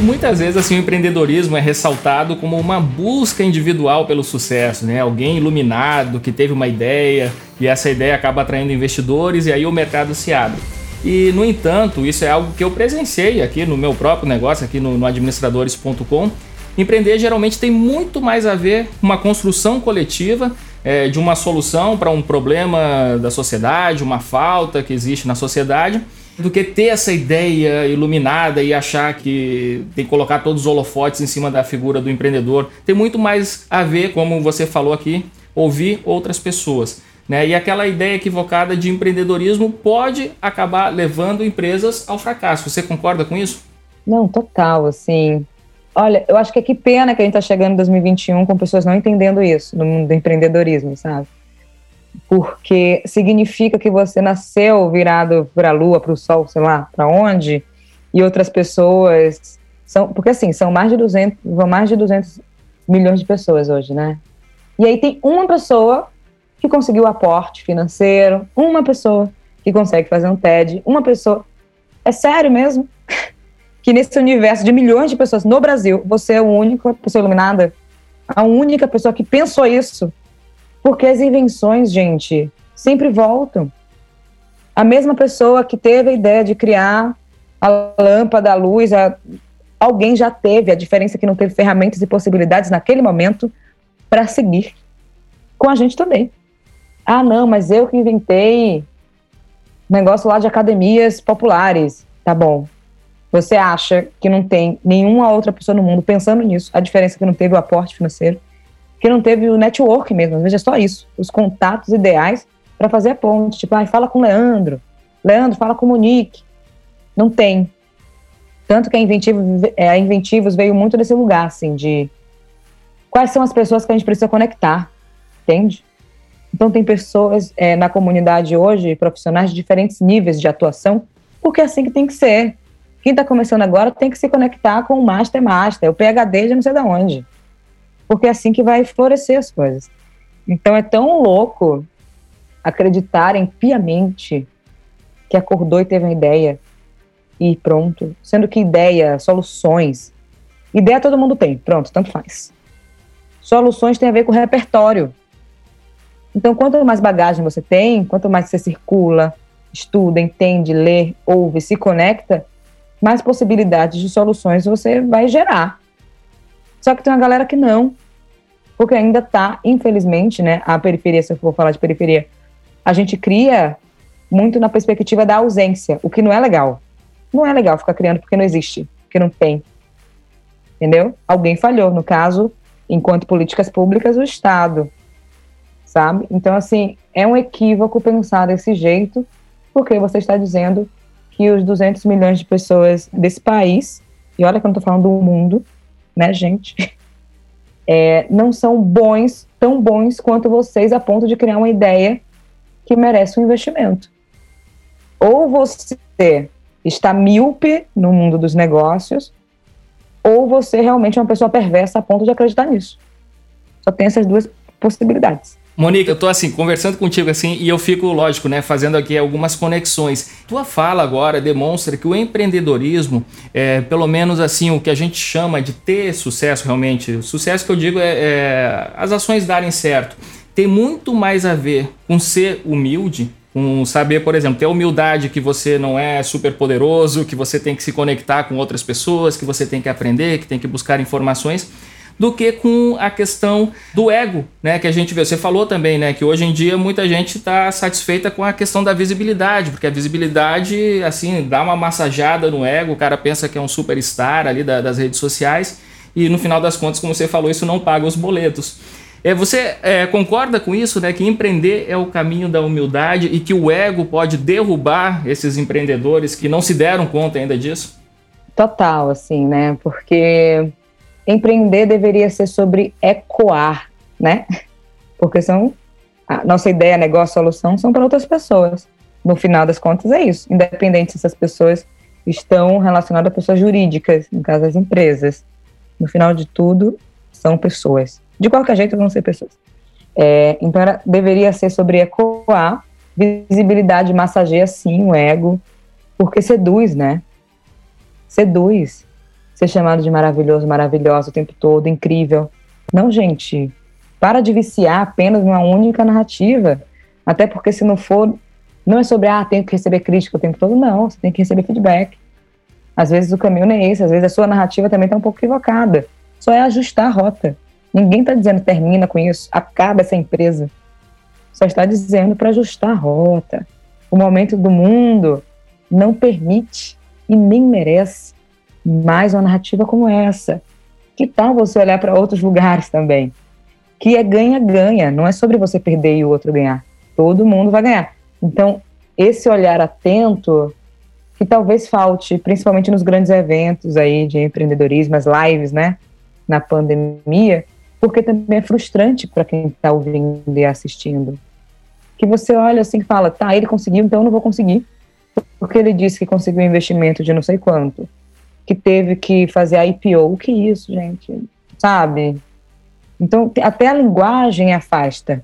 Muitas vezes assim o empreendedorismo é ressaltado como uma busca individual pelo sucesso, né? Alguém iluminado que teve uma ideia e essa ideia acaba atraindo investidores e aí o mercado se abre. E no entanto, isso é algo que eu presenciei aqui no meu próprio negócio, aqui no, no administradores.com. Empreender geralmente tem muito mais a ver com uma construção coletiva é, de uma solução para um problema da sociedade, uma falta que existe na sociedade, do que ter essa ideia iluminada e achar que tem que colocar todos os holofotes em cima da figura do empreendedor. Tem muito mais a ver, como você falou aqui, ouvir outras pessoas. Né? E aquela ideia equivocada de empreendedorismo pode acabar levando empresas ao fracasso. Você concorda com isso? Não, total, assim. Olha, eu acho que é que pena que a gente está chegando em 2021 com pessoas não entendendo isso no mundo do empreendedorismo, sabe? Porque significa que você nasceu virado para a lua, para o sol, sei lá, para onde, e outras pessoas são, porque assim, são mais de 200, vão mais de 200 milhões de pessoas hoje, né? E aí tem uma pessoa que conseguiu aporte financeiro, uma pessoa que consegue fazer um TED, uma pessoa. É sério mesmo? Que nesse universo de milhões de pessoas no Brasil, você é a única pessoa iluminada, a única pessoa que pensou isso. Porque as invenções, gente, sempre voltam. A mesma pessoa que teve a ideia de criar a lâmpada, a luz, a... alguém já teve, a diferença é que não teve ferramentas e possibilidades naquele momento para seguir. Com a gente também. Ah, não, mas eu que inventei negócio lá de academias populares. Tá bom, você acha que não tem nenhuma outra pessoa no mundo pensando nisso, a diferença é que não teve o aporte financeiro, que não teve o network mesmo, veja só isso, os contatos ideais para fazer a ponte, tipo, ah, fala com o Leandro, Leandro, fala com o Monique, não tem. Tanto que a, Inventivo, é, a Inventivos veio muito desse lugar, assim, de quais são as pessoas que a gente precisa conectar, entende? Então tem pessoas é, na comunidade hoje, profissionais de diferentes níveis de atuação, porque é assim que tem que ser. Quem está começando agora tem que se conectar com o Master Master, o PHD de não sei de onde. Porque é assim que vai florescer as coisas. Então é tão louco acreditarem piamente que acordou e teve uma ideia e pronto. Sendo que ideia, soluções. Ideia todo mundo tem, pronto, tanto faz. Soluções tem a ver com repertório. Então, quanto mais bagagem você tem, quanto mais você circula, estuda, entende, lê, ouve, se conecta, mais possibilidades de soluções você vai gerar. Só que tem uma galera que não, porque ainda está, infelizmente, né, a periferia, se eu for falar de periferia, a gente cria muito na perspectiva da ausência, o que não é legal. Não é legal ficar criando porque não existe, porque não tem. Entendeu? Alguém falhou, no caso, enquanto políticas públicas, o Estado. Sabe? Então, assim, é um equívoco pensar desse jeito, porque você está dizendo que os 200 milhões de pessoas desse país, e olha que eu não estou falando do mundo, né, gente, é, não são bons, tão bons quanto vocês a ponto de criar uma ideia que merece um investimento. Ou você está míope no mundo dos negócios, ou você realmente é uma pessoa perversa a ponto de acreditar nisso. Só tem essas duas possibilidades. Monique, eu tô assim, conversando contigo assim, e eu fico, lógico, né, fazendo aqui algumas conexões. Tua fala agora demonstra que o empreendedorismo, é, pelo menos assim, o que a gente chama de ter sucesso realmente, sucesso que eu digo é, é as ações darem certo, tem muito mais a ver com ser humilde, com saber, por exemplo, ter humildade que você não é super poderoso, que você tem que se conectar com outras pessoas, que você tem que aprender, que tem que buscar informações do que com a questão do ego, né? Que a gente vê. Você falou também, né? Que hoje em dia muita gente está satisfeita com a questão da visibilidade, porque a visibilidade, assim, dá uma massageada no ego, o cara pensa que é um superstar ali da, das redes sociais, e no final das contas, como você falou, isso não paga os boletos. É, você é, concorda com isso, né? Que empreender é o caminho da humildade e que o ego pode derrubar esses empreendedores que não se deram conta ainda disso? Total, assim, né? Porque empreender deveria ser sobre ecoar, né? Porque são a nossa ideia, negócio, solução são para outras pessoas. No final das contas é isso, independente se essas pessoas estão relacionadas a pessoas jurídicas, no caso as empresas. No final de tudo, são pessoas. De qualquer jeito vão ser pessoas. É, então era, deveria ser sobre ecoar, visibilidade massageia sim o ego, porque seduz, né? Seduz ser chamado de maravilhoso, maravilhosa o tempo todo, incrível. Não, gente, para de viciar apenas uma única narrativa. Até porque se não for, não é sobre, ah, tenho que receber crítica o tempo todo, não, você tem que receber feedback. Às vezes o caminho não é esse, às vezes a sua narrativa também está um pouco equivocada. Só é ajustar a rota. Ninguém está dizendo termina com isso, acaba essa empresa. Só está dizendo para ajustar a rota. O momento do mundo não permite e nem merece mais uma narrativa como essa. Que tal você olhar para outros lugares também? Que é ganha-ganha, não é sobre você perder e o outro ganhar. Todo mundo vai ganhar. Então, esse olhar atento, que talvez falte, principalmente nos grandes eventos aí de empreendedorismo, as lives, né, na pandemia, porque também é frustrante para quem está ouvindo e assistindo. Que você olha assim e fala, tá, ele conseguiu, então eu não vou conseguir. Porque ele disse que conseguiu um investimento de não sei quanto que teve que fazer a IPO. O que é isso, gente? Sabe? Então, até a linguagem afasta.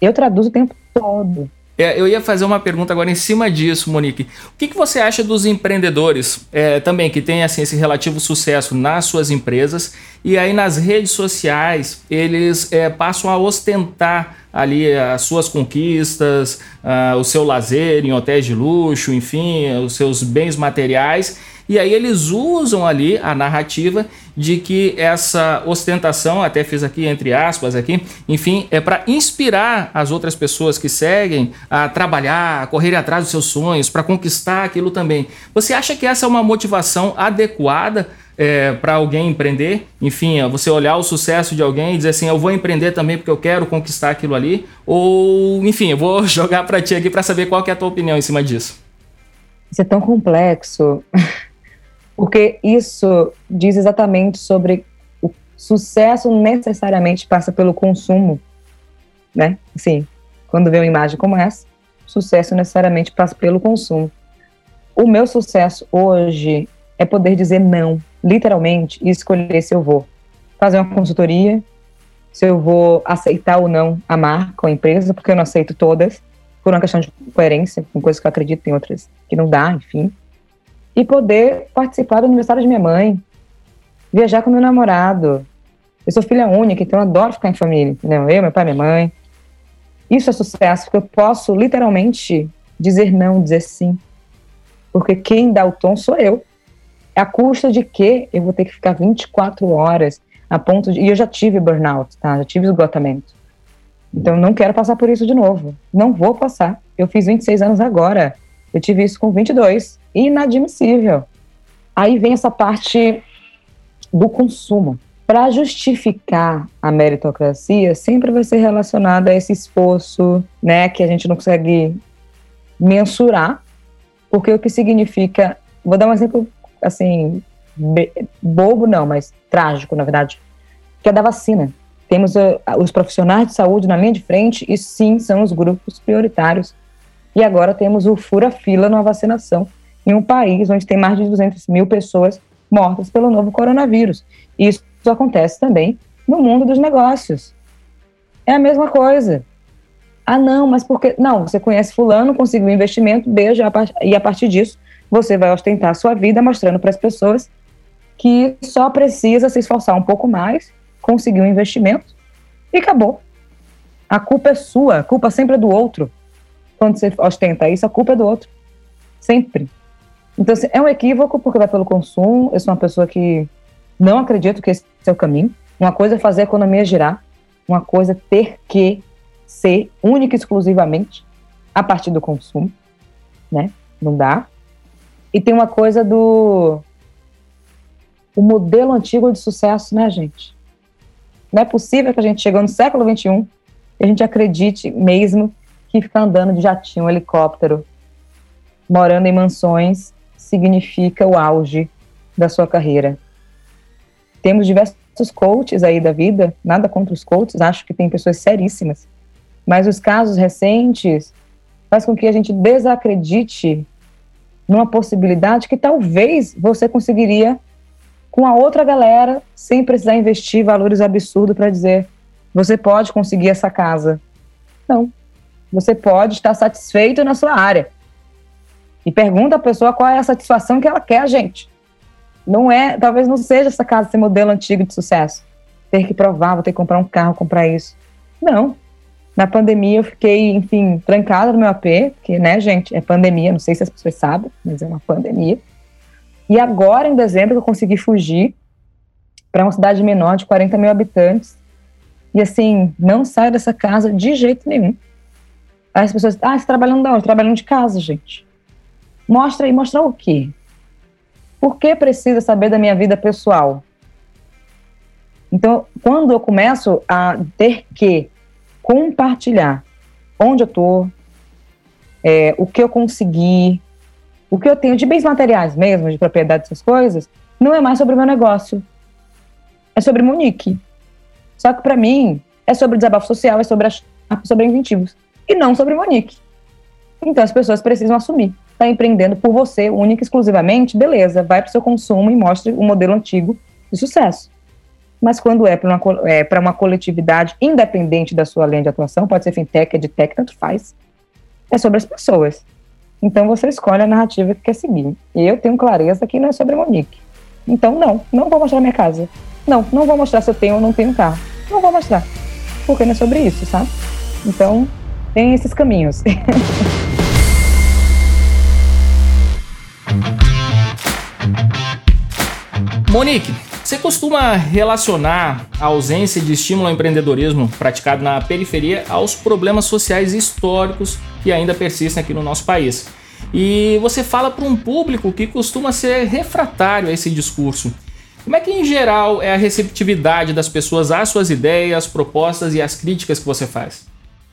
Eu traduzo o tempo todo. É, eu ia fazer uma pergunta agora em cima disso, Monique. O que, que você acha dos empreendedores é, também que têm assim, esse relativo sucesso nas suas empresas e aí nas redes sociais eles é, passam a ostentar ali as suas conquistas, uh, o seu lazer em hotéis de luxo, enfim, os seus bens materiais e aí eles usam ali a narrativa de que essa ostentação, até fiz aqui entre aspas aqui, enfim, é para inspirar as outras pessoas que seguem a trabalhar, a correr atrás dos seus sonhos, para conquistar aquilo também. Você acha que essa é uma motivação adequada é, para alguém empreender? Enfim, você olhar o sucesso de alguém e dizer assim, eu vou empreender também porque eu quero conquistar aquilo ali? Ou, enfim, eu vou jogar para ti aqui para saber qual é a tua opinião em cima disso. Isso é tão complexo. porque isso diz exatamente sobre o sucesso necessariamente passa pelo consumo, né? Assim, quando vê uma imagem como essa, sucesso necessariamente passa pelo consumo. O meu sucesso hoje é poder dizer não, literalmente, e escolher se eu vou fazer uma consultoria, se eu vou aceitar ou não a marca ou a empresa, porque eu não aceito todas, por uma questão de coerência, com coisas que eu acredito, tem outras que não dá, enfim e poder participar do aniversário de minha mãe, viajar com meu namorado. Eu sou filha única, então eu adoro ficar em família, entendeu? Eu, meu pai, minha mãe. Isso é sucesso, porque eu posso literalmente dizer não, dizer sim. Porque quem dá o tom sou eu. A custa de que eu vou ter que ficar 24 horas a ponto de. E eu já tive burnout, tá? Já tive esgotamento. Então não quero passar por isso de novo. Não vou passar. Eu fiz 26 anos agora. Eu tive isso com 22 inadmissível. Aí vem essa parte do consumo. Para justificar a meritocracia, sempre vai ser relacionada a esse esforço, né, que a gente não consegue mensurar, porque o que significa, vou dar um exemplo assim, bobo não, mas trágico, na verdade, que é da vacina. Temos uh, os profissionais de saúde na linha de frente e sim, são os grupos prioritários. E agora temos o fura-fila na vacinação em um país onde tem mais de 200 mil pessoas mortas pelo novo coronavírus. E isso acontece também no mundo dos negócios. É a mesma coisa. Ah, não, mas porque. Não, você conhece Fulano, conseguiu um investimento, beijo, e a partir disso você vai ostentar a sua vida mostrando para as pessoas que só precisa se esforçar um pouco mais, conseguir um investimento e acabou. A culpa é sua, a culpa sempre é do outro. Quando você ostenta isso, a culpa é do outro. Sempre. Então, assim, é um equívoco porque vai pelo consumo. Eu sou uma pessoa que não acredito que esse é o caminho. Uma coisa é fazer a economia girar, uma coisa é ter que ser única e exclusivamente a partir do consumo, né? Não dá. E tem uma coisa do o modelo antigo de sucesso, né, gente? Não é possível que a gente chegou no século XXI e a gente acredite mesmo que ficar andando de jatinho, helicóptero, morando em mansões, significa o auge da sua carreira. Temos diversos coaches aí da vida, nada contra os coaches, acho que tem pessoas seríssimas, mas os casos recentes faz com que a gente desacredite numa possibilidade que talvez você conseguiria com a outra galera sem precisar investir valores absurdos para dizer você pode conseguir essa casa. Não. Você pode estar satisfeito na sua área. E pergunta a pessoa qual é a satisfação que ela quer, gente. Não é, talvez não seja essa casa, esse modelo antigo de sucesso. Ter que provar, vou ter que comprar um carro, comprar isso. Não. Na pandemia eu fiquei, enfim, trancada no meu AP, porque, né, gente, é pandemia, não sei se as pessoas sabem, mas é uma pandemia. E agora, em dezembro, eu consegui fugir para uma cidade menor de 40 mil habitantes. E assim, não saio dessa casa de jeito nenhum. Aí as pessoas, ah, você trabalhando de onde? Trabalhando de casa, gente. Mostra aí, mostrar o quê? Por que precisa saber da minha vida pessoal? Então, quando eu começo a ter que compartilhar onde eu estou, é, o que eu consegui, o que eu tenho de bens materiais mesmo, de propriedade dessas coisas, não é mais sobre o meu negócio. É sobre Monique. Só que para mim é sobre desabafo social, é sobre sobre inventivos e não sobre Monique. Então as pessoas precisam assumir. Está empreendendo por você, única e exclusivamente, beleza, vai para o seu consumo e mostre o modelo antigo de sucesso. Mas quando é para uma, é, uma coletividade independente da sua linha de atuação, pode ser fintech, edtech, tanto faz, é sobre as pessoas. Então você escolhe a narrativa que quer seguir. E eu tenho clareza que não é sobre Monique. Então não, não vou mostrar minha casa. Não, não vou mostrar se eu tenho ou não tenho carro. Não vou mostrar. Porque não é sobre isso, sabe? Então, tem esses caminhos. Monique, você costuma relacionar a ausência de estímulo ao empreendedorismo praticado na periferia aos problemas sociais históricos que ainda persistem aqui no nosso país. E você fala para um público que costuma ser refratário a esse discurso. Como é que, em geral, é a receptividade das pessoas às suas ideias, propostas e às críticas que você faz?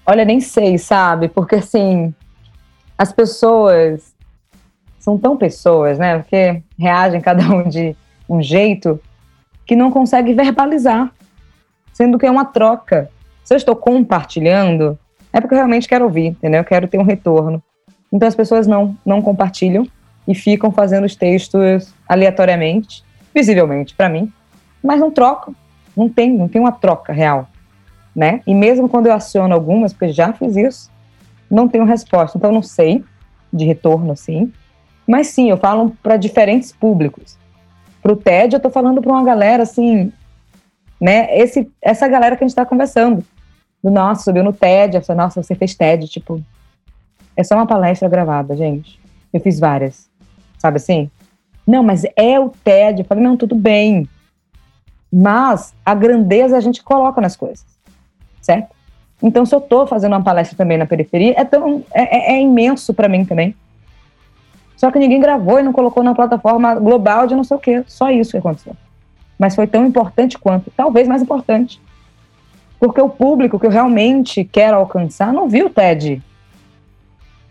Olha, nem sei, sabe? Porque, assim, as pessoas são tão pessoas, né? Porque reagem cada um de um jeito que não consegue verbalizar, sendo que é uma troca. Se eu estou compartilhando, é porque eu realmente quero ouvir, entendeu? Eu quero ter um retorno. Então as pessoas não, não compartilham e ficam fazendo os textos aleatoriamente, visivelmente para mim, mas não trocam. Não tem, não tem uma troca real, né? E mesmo quando eu aciono algumas, porque já fiz isso, não tenho resposta. Então não sei de retorno assim, mas sim, eu falo para diferentes públicos para o TED, eu estou falando para uma galera assim, né? Esse, essa galera que a gente está conversando. Do nossa, subiu no TED, eu nossa, você fez TED, tipo, é só uma palestra gravada, gente. Eu fiz várias, sabe assim? Não, mas é o TED. Eu falei, não, tudo bem. Mas a grandeza a gente coloca nas coisas, certo? Então, se eu estou fazendo uma palestra também na periferia, é, tão, é, é, é imenso para mim também. Só que ninguém gravou e não colocou na plataforma global de não sei o quê. Só isso que aconteceu. Mas foi tão importante quanto, talvez mais importante. Porque o público que eu realmente quero alcançar não viu o TED.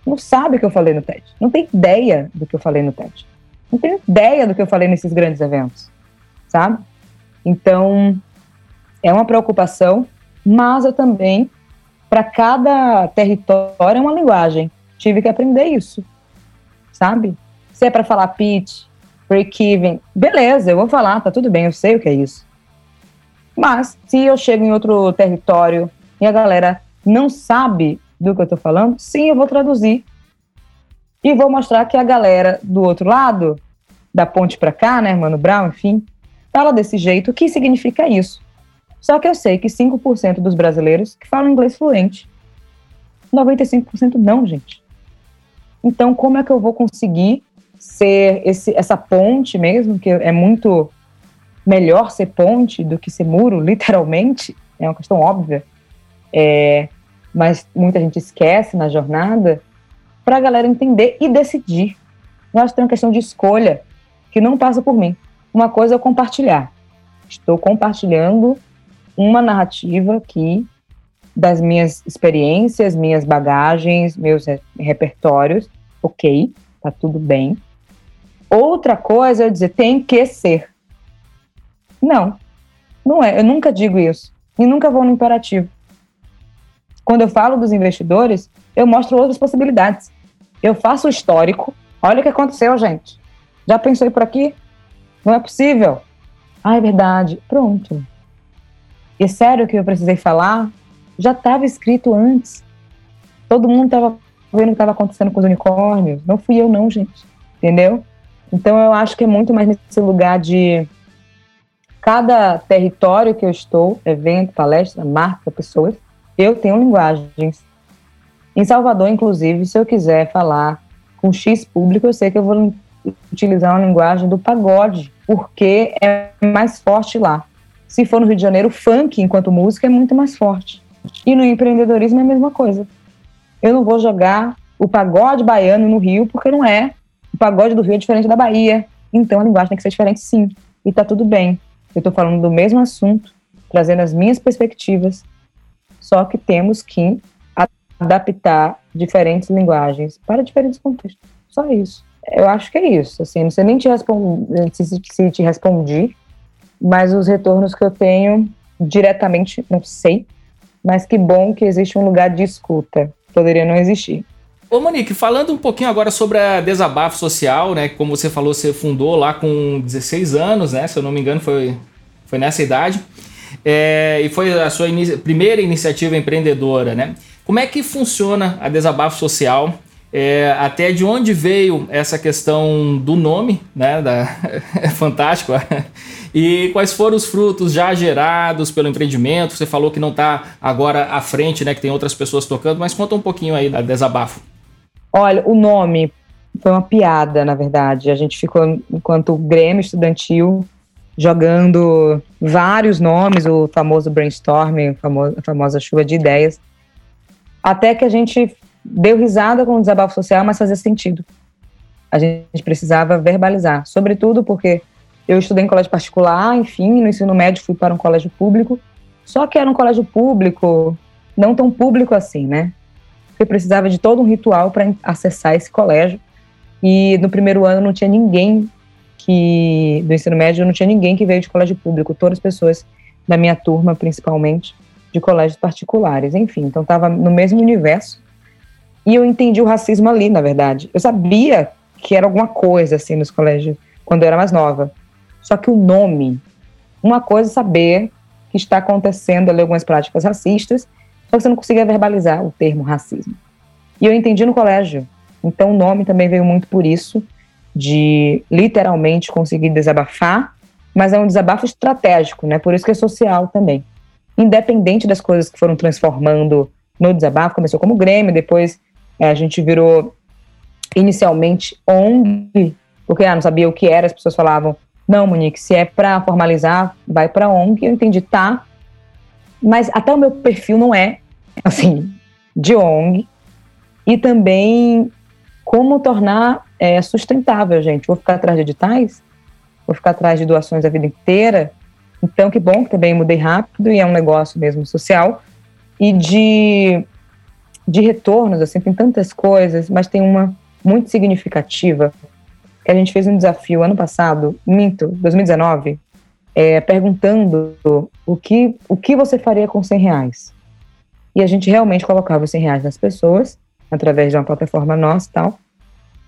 Não sabe o que eu falei no TED. Não tem ideia do que eu falei no TED. Não tem ideia do que eu falei nesses grandes eventos. Sabe? Então, é uma preocupação, mas eu também, para cada território, é uma linguagem. Tive que aprender isso sabe? Se é para falar pitch, break-even, beleza, eu vou falar, tá tudo bem, eu sei o que é isso. Mas, se eu chego em outro território e a galera não sabe do que eu estou falando, sim, eu vou traduzir. E vou mostrar que a galera do outro lado, da ponte para cá, né, Mano Brown, enfim, fala desse jeito. O que significa isso? Só que eu sei que 5% dos brasileiros que falam inglês fluente. 95% não, gente. Então, como é que eu vou conseguir ser esse, essa ponte mesmo, que é muito melhor ser ponte do que ser muro, literalmente, é uma questão óbvia, é, mas muita gente esquece na jornada, para a galera entender e decidir. Eu acho que tem uma questão de escolha que não passa por mim. Uma coisa é compartilhar. Estou compartilhando uma narrativa aqui das minhas experiências, minhas bagagens, meus repertórios. Ok, tá tudo bem. Outra coisa é dizer tem que ser. Não, não é. Eu nunca digo isso. E nunca vou no imperativo. Quando eu falo dos investidores, eu mostro outras possibilidades. Eu faço o histórico. Olha o que aconteceu, gente. Já pensei por aqui? Não é possível. Ah, é verdade. Pronto. E sério que eu precisei falar? Já estava escrito antes. Todo mundo estava vendo o que estava acontecendo com os unicórnios. Não fui eu, não, gente. Entendeu? Então eu acho que é muito mais nesse lugar de cada território que eu estou, evento, palestra, marca, pessoas, eu tenho linguagens. Em Salvador, inclusive, se eu quiser falar com X público, eu sei que eu vou utilizar uma linguagem do pagode, porque é mais forte lá. Se for no Rio de Janeiro, funk enquanto música é muito mais forte. E no empreendedorismo é a mesma coisa. Eu não vou jogar o pagode baiano no Rio, porque não é. O pagode do Rio é diferente da Bahia. Então a linguagem tem que ser diferente sim. E tá tudo bem. Eu estou falando do mesmo assunto, trazendo as minhas perspectivas, só que temos que adaptar diferentes linguagens para diferentes contextos. Só isso. Eu acho que é isso. Assim, não sei nem te se, se te respondi, mas os retornos que eu tenho diretamente, não sei. Mas que bom que existe um lugar de escuta. Poderia não existir. Ô Monique, falando um pouquinho agora sobre a Desabafo Social, né? Como você falou, você fundou lá com 16 anos, né? Se eu não me engano, foi, foi nessa idade. É, e foi a sua primeira iniciativa empreendedora, né? Como é que funciona a Desabafo Social? É, até de onde veio essa questão do nome, né? Da, é fantástico. E quais foram os frutos já gerados pelo empreendimento? Você falou que não está agora à frente, né? Que tem outras pessoas tocando, mas conta um pouquinho aí da Desabafo. Olha, o nome foi uma piada, na verdade. A gente ficou, enquanto Grêmio Estudantil, jogando vários nomes, o famoso brainstorming, a famosa chuva de ideias, até que a gente deu risada com o desabafo social, mas fazia sentido. A gente precisava verbalizar, sobretudo porque eu estudei em colégio particular, enfim, no ensino médio fui para um colégio público, só que era um colégio público, não tão público assim, né? eu precisava de todo um ritual para acessar esse colégio. E no primeiro ano não tinha ninguém que do ensino médio não tinha ninguém que veio de colégio público, todas as pessoas da minha turma, principalmente, de colégios particulares. Enfim, então estava no mesmo universo. E eu entendi o racismo ali, na verdade. Eu sabia que era alguma coisa assim nos colégios quando eu era mais nova. Só que o nome, uma coisa é saber que está acontecendo ali algumas práticas racistas só que você não conseguia verbalizar o termo racismo. E eu entendi no colégio. Então o nome também veio muito por isso, de literalmente conseguir desabafar, mas é um desabafo estratégico, né? Por isso que é social também. Independente das coisas que foram transformando no desabafo, começou como Grêmio, depois é, a gente virou inicialmente ONG, porque ah, não sabia o que era, as pessoas falavam, não, Monique, se é para formalizar, vai para ONG. Eu entendi, tá, mas até o meu perfil não é, assim, de ONG. E também como tornar é, sustentável, gente. Vou ficar atrás de editais? Vou ficar atrás de doações a vida inteira? Então, que bom que também mudei rápido e é um negócio mesmo social. E de, de retornos, assim, tem tantas coisas, mas tem uma muito significativa que a gente fez um desafio ano passado, minto, 2019, é, perguntando o que, o que você faria com 100 reais. E a gente realmente colocava os 100 reais nas pessoas, através de uma plataforma nossa e tal.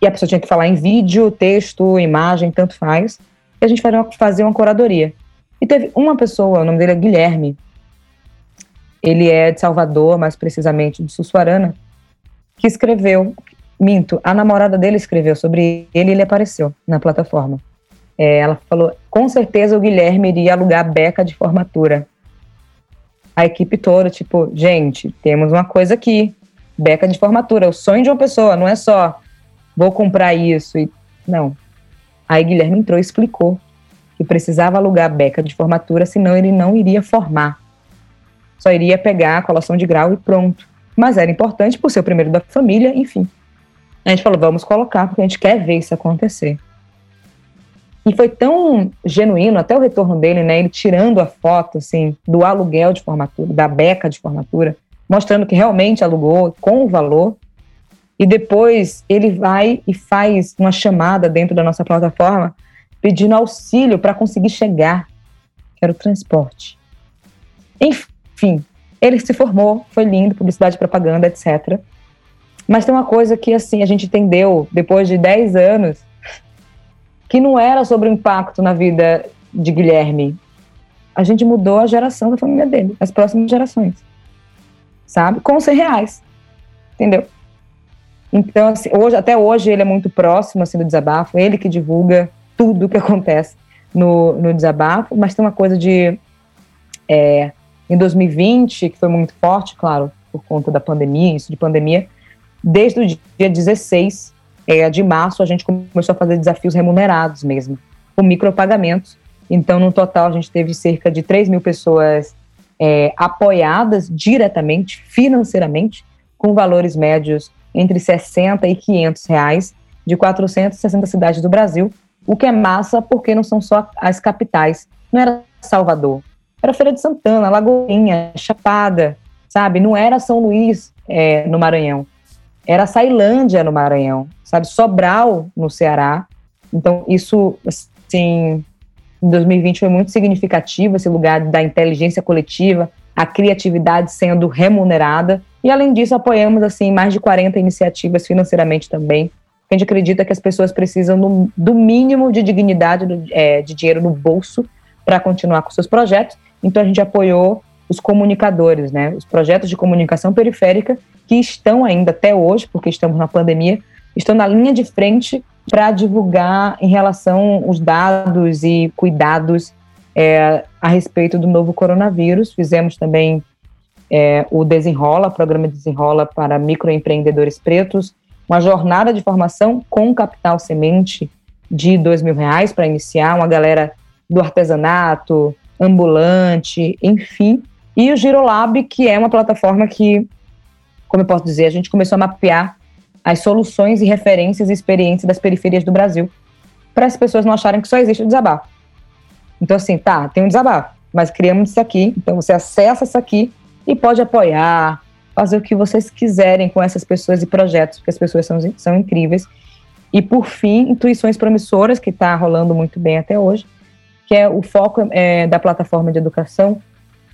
E a pessoa tinha que falar em vídeo, texto, imagem, tanto faz. E a gente fazia uma, fazia uma curadoria. E teve uma pessoa, o nome dele é Guilherme, ele é de Salvador, mais precisamente de Sussuarana, que escreveu, minto, a namorada dele escreveu sobre ele e ele apareceu na plataforma. É, ela falou, com certeza o Guilherme iria alugar a beca de formatura. A equipe toda, tipo, gente, temos uma coisa aqui, beca de formatura, é o sonho de uma pessoa, não é só vou comprar isso e não. Aí Guilherme entrou e explicou que precisava alugar a beca de formatura, senão ele não iria formar. Só iria pegar a colação de grau e pronto. Mas era importante por ser o primeiro da família, enfim. A gente falou, vamos colocar, porque a gente quer ver isso acontecer. E foi tão genuíno, até o retorno dele, né? Ele tirando a foto, assim, do aluguel de formatura, da beca de formatura, mostrando que realmente alugou com o valor. E depois ele vai e faz uma chamada dentro da nossa plataforma pedindo auxílio para conseguir chegar, que era o transporte. Enfim, ele se formou, foi lindo, publicidade, propaganda, etc. Mas tem uma coisa que assim a gente entendeu depois de 10 anos que não era sobre o impacto na vida de Guilherme. A gente mudou a geração da família dele, as próximas gerações. Sabe? Com 100 reais. Entendeu? Então, assim, hoje, até hoje ele é muito próximo assim, do desabafo, ele que divulga tudo o que acontece no, no desabafo, mas tem uma coisa de. É, em 2020, que foi muito forte, claro, por conta da pandemia, isso de pandemia, desde o dia 16 é, de março, a gente começou a fazer desafios remunerados mesmo, com micropagamentos. Então, no total, a gente teve cerca de 3 mil pessoas é, apoiadas diretamente, financeiramente, com valores médios entre 60 e 500 reais, de 460 cidades do Brasil, o que é massa porque não são só as capitais. Não era Salvador, era Feira de Santana, Lagoinha, Chapada, sabe? Não era São Luís é, no Maranhão, era Sailândia no Maranhão, sabe? Sobral no Ceará. Então, isso, assim, em 2020 foi muito significativo, esse lugar da inteligência coletiva, a criatividade sendo remunerada. E, além disso, apoiamos, assim, mais de 40 iniciativas financeiramente também. A gente acredita que as pessoas precisam no, do mínimo de dignidade, do, é, de dinheiro no bolso para continuar com seus projetos. Então a gente apoiou os comunicadores, né, os projetos de comunicação periférica que estão ainda até hoje, porque estamos na pandemia, estão na linha de frente para divulgar em relação os dados e cuidados é, a respeito do novo coronavírus. Fizemos também é, o Desenrola, programa Desenrola para microempreendedores pretos, uma jornada de formação com capital semente de dois mil reais para iniciar, uma galera do artesanato, ambulante, enfim. E o Girolab, que é uma plataforma que, como eu posso dizer, a gente começou a mapear as soluções e referências e experiências das periferias do Brasil, para as pessoas não acharem que só existe o desabafo. Então, assim, tá, tem um desabafo, mas criamos isso aqui, então você acessa isso aqui e pode apoiar, fazer o que vocês quiserem com essas pessoas e projetos, porque as pessoas são, são incríveis. E, por fim, Intuições Promissoras, que está rolando muito bem até hoje, que é o foco é, da plataforma de educação,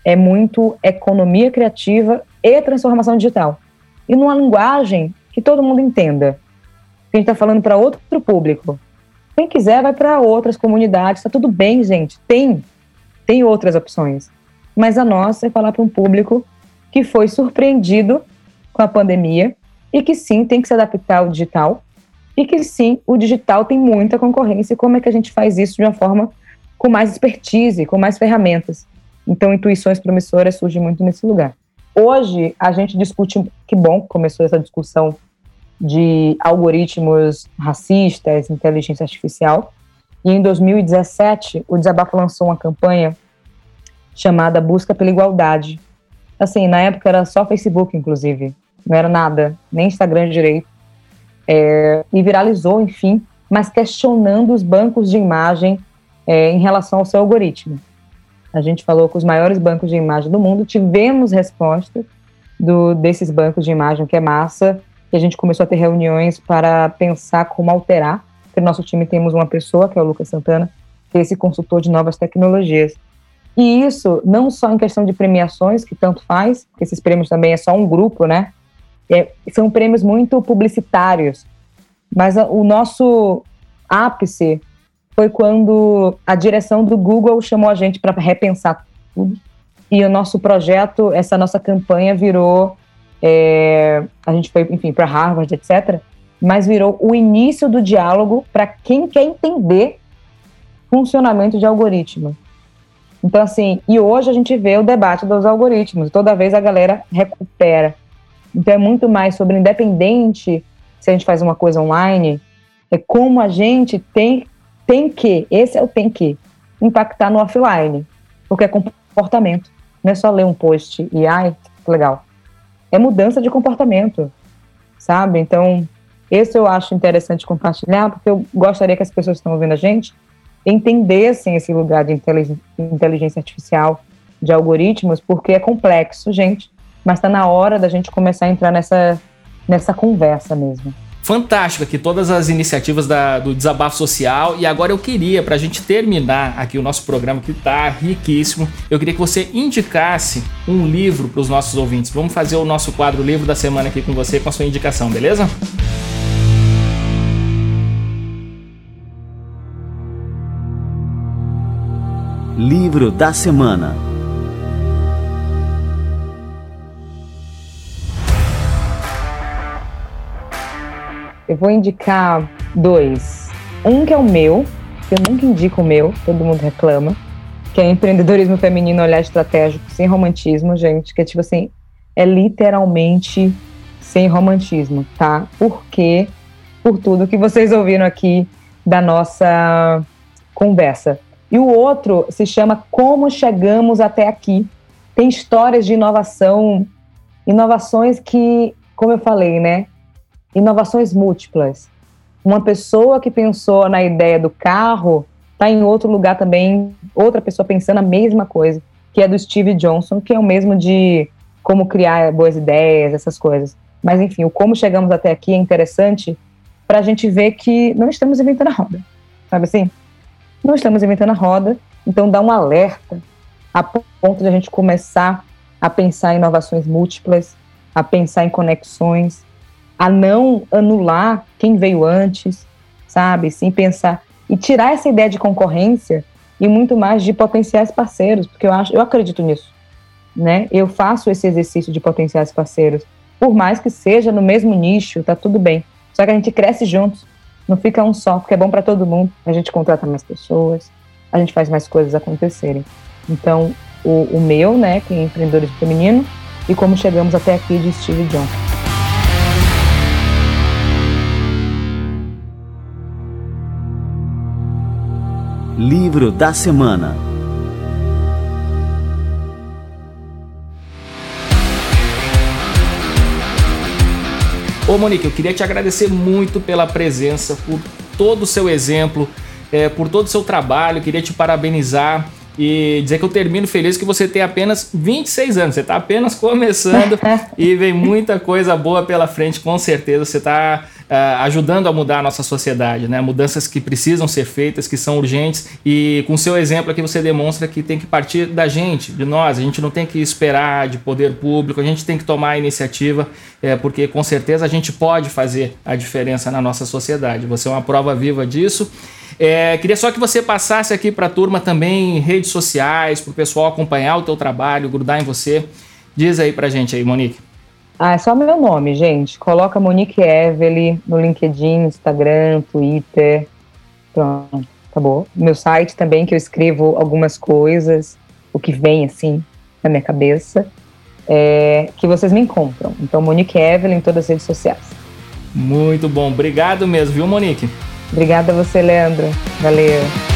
é muito economia criativa e transformação digital. E numa linguagem que todo mundo entenda. A gente está falando para outro público. Quem quiser vai para outras comunidades, está tudo bem, gente. Tem, tem outras opções. Mas a nossa é falar para um público que foi surpreendido com a pandemia e que sim tem que se adaptar ao digital e que sim o digital tem muita concorrência. Como é que a gente faz isso de uma forma com mais expertise, com mais ferramentas. Então, intuições promissoras surgem muito nesse lugar. Hoje, a gente discute, que bom que começou essa discussão de algoritmos racistas, inteligência artificial. E em 2017, o Desabafo lançou uma campanha chamada Busca pela Igualdade. Assim, na época era só Facebook, inclusive, não era nada, nem Instagram direito. É, e viralizou, enfim, mas questionando os bancos de imagem é, em relação ao seu algoritmo. A gente falou com os maiores bancos de imagem do mundo, tivemos resposta do, desses bancos de imagem, que é massa, e a gente começou a ter reuniões para pensar como alterar. Porque no nosso time temos uma pessoa, que é o Lucas Santana, que é esse consultor de novas tecnologias. E isso não só em questão de premiações, que tanto faz, porque esses prêmios também é só um grupo, né? É, são prêmios muito publicitários, mas o nosso ápice foi quando a direção do Google chamou a gente para repensar tudo E o nosso projeto, essa nossa campanha virou. É, a gente foi, enfim, para Harvard, etc. Mas virou o início do diálogo para quem quer entender funcionamento de algoritmo. Então, assim, e hoje a gente vê o debate dos algoritmos, toda vez a galera recupera. Então, é muito mais sobre independente se a gente faz uma coisa online, é como a gente tem, tem que, esse é o tem que, impactar no offline, porque é comportamento. Não é só ler um post e, ai, legal. É mudança de comportamento, sabe? Então, esse eu acho interessante compartilhar, porque eu gostaria que as pessoas que estão ouvindo a gente entendessem esse lugar de inteligência artificial, de algoritmos, porque é complexo, gente, mas está na hora da gente começar a entrar nessa, nessa conversa mesmo. Fantástico aqui todas as iniciativas da, do desabafo social e agora eu queria para a gente terminar aqui o nosso programa que está riquíssimo, eu queria que você indicasse um livro para os nossos ouvintes. Vamos fazer o nosso quadro livro da semana aqui com você com a sua indicação, beleza? Livro da Semana Eu vou indicar dois. Um que é o meu, que eu nunca indico o meu, todo mundo reclama, que é Empreendedorismo Feminino Olhar Estratégico Sem Romantismo, gente, que é tipo assim, é literalmente sem romantismo, tá? Porque por tudo que vocês ouviram aqui da nossa conversa. E o outro se chama Como Chegamos Até Aqui. Tem histórias de inovação, inovações que, como eu falei, né? Inovações múltiplas. Uma pessoa que pensou na ideia do carro está em outro lugar também, outra pessoa pensando a mesma coisa, que é do Steve Johnson, que é o mesmo de como criar boas ideias, essas coisas. Mas enfim, o como chegamos até aqui é interessante para a gente ver que não estamos inventando a roda, sabe assim? não estamos inventando a roda, então dá um alerta a ponto de a gente começar a pensar em inovações múltiplas, a pensar em conexões, a não anular quem veio antes, sabe? Sim pensar e tirar essa ideia de concorrência e muito mais de potenciais parceiros, porque eu acho, eu acredito nisso, né? Eu faço esse exercício de potenciais parceiros, por mais que seja no mesmo nicho, tá tudo bem. Só que a gente cresce juntos não fica um só, porque é bom para todo mundo. A gente contrata mais pessoas, a gente faz mais coisas acontecerem. Então, o, o meu, né, que é empreendedorismo feminino, e como chegamos até aqui de Steve Johnson. Livro da Semana. Ô Monique, eu queria te agradecer muito pela presença, por todo o seu exemplo, é, por todo o seu trabalho, queria te parabenizar e dizer que eu termino feliz que você tem apenas 26 anos, você está apenas começando e vem muita coisa boa pela frente, com certeza. Você está uh, ajudando a mudar a nossa sociedade, né? Mudanças que precisam ser feitas, que são urgentes e com seu exemplo aqui você demonstra que tem que partir da gente, de nós. A gente não tem que esperar de poder público, a gente tem que tomar a iniciativa, é, porque com certeza a gente pode fazer a diferença na nossa sociedade. Você é uma prova viva disso. É, queria só que você passasse aqui para a turma também redes sociais, para o pessoal acompanhar o teu trabalho, grudar em você. Diz aí para gente aí, Monique. Ah, é só meu nome, gente. Coloca Monique Evely no LinkedIn, Instagram, Twitter. Pronto, acabou. Meu site também, que eu escrevo algumas coisas, o que vem assim na minha cabeça, é, que vocês me encontram. Então, Monique Evely em todas as redes sociais. Muito bom. Obrigado mesmo, viu, Monique? Obrigada a você, Leandro. Valeu.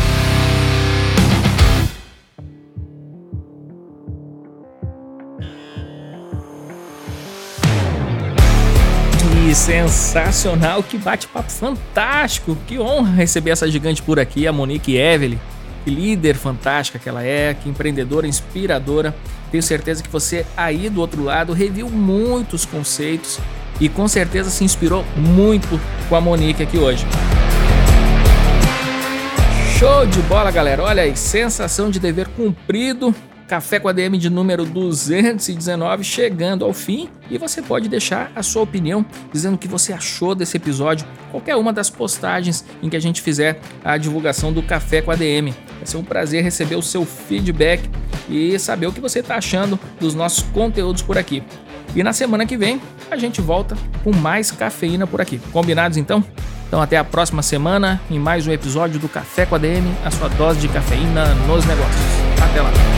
Sensacional, que bate-papo fantástico. Que honra receber essa gigante por aqui, a Monique Evelyn. Que líder fantástica que ela é, que empreendedora inspiradora. Tenho certeza que você aí do outro lado reviu muitos conceitos e com certeza se inspirou muito com a Monique aqui hoje. Show de bola, galera. Olha aí, sensação de dever cumprido. Café com ADM de número 219 chegando ao fim e você pode deixar a sua opinião dizendo o que você achou desse episódio, qualquer uma das postagens em que a gente fizer a divulgação do Café com ADM. Vai ser um prazer receber o seu feedback e saber o que você está achando dos nossos conteúdos por aqui. E na semana que vem a gente volta com mais cafeína por aqui. Combinados então? Então até a próxima semana em mais um episódio do Café com a DM, a sua dose de cafeína nos negócios. Até lá.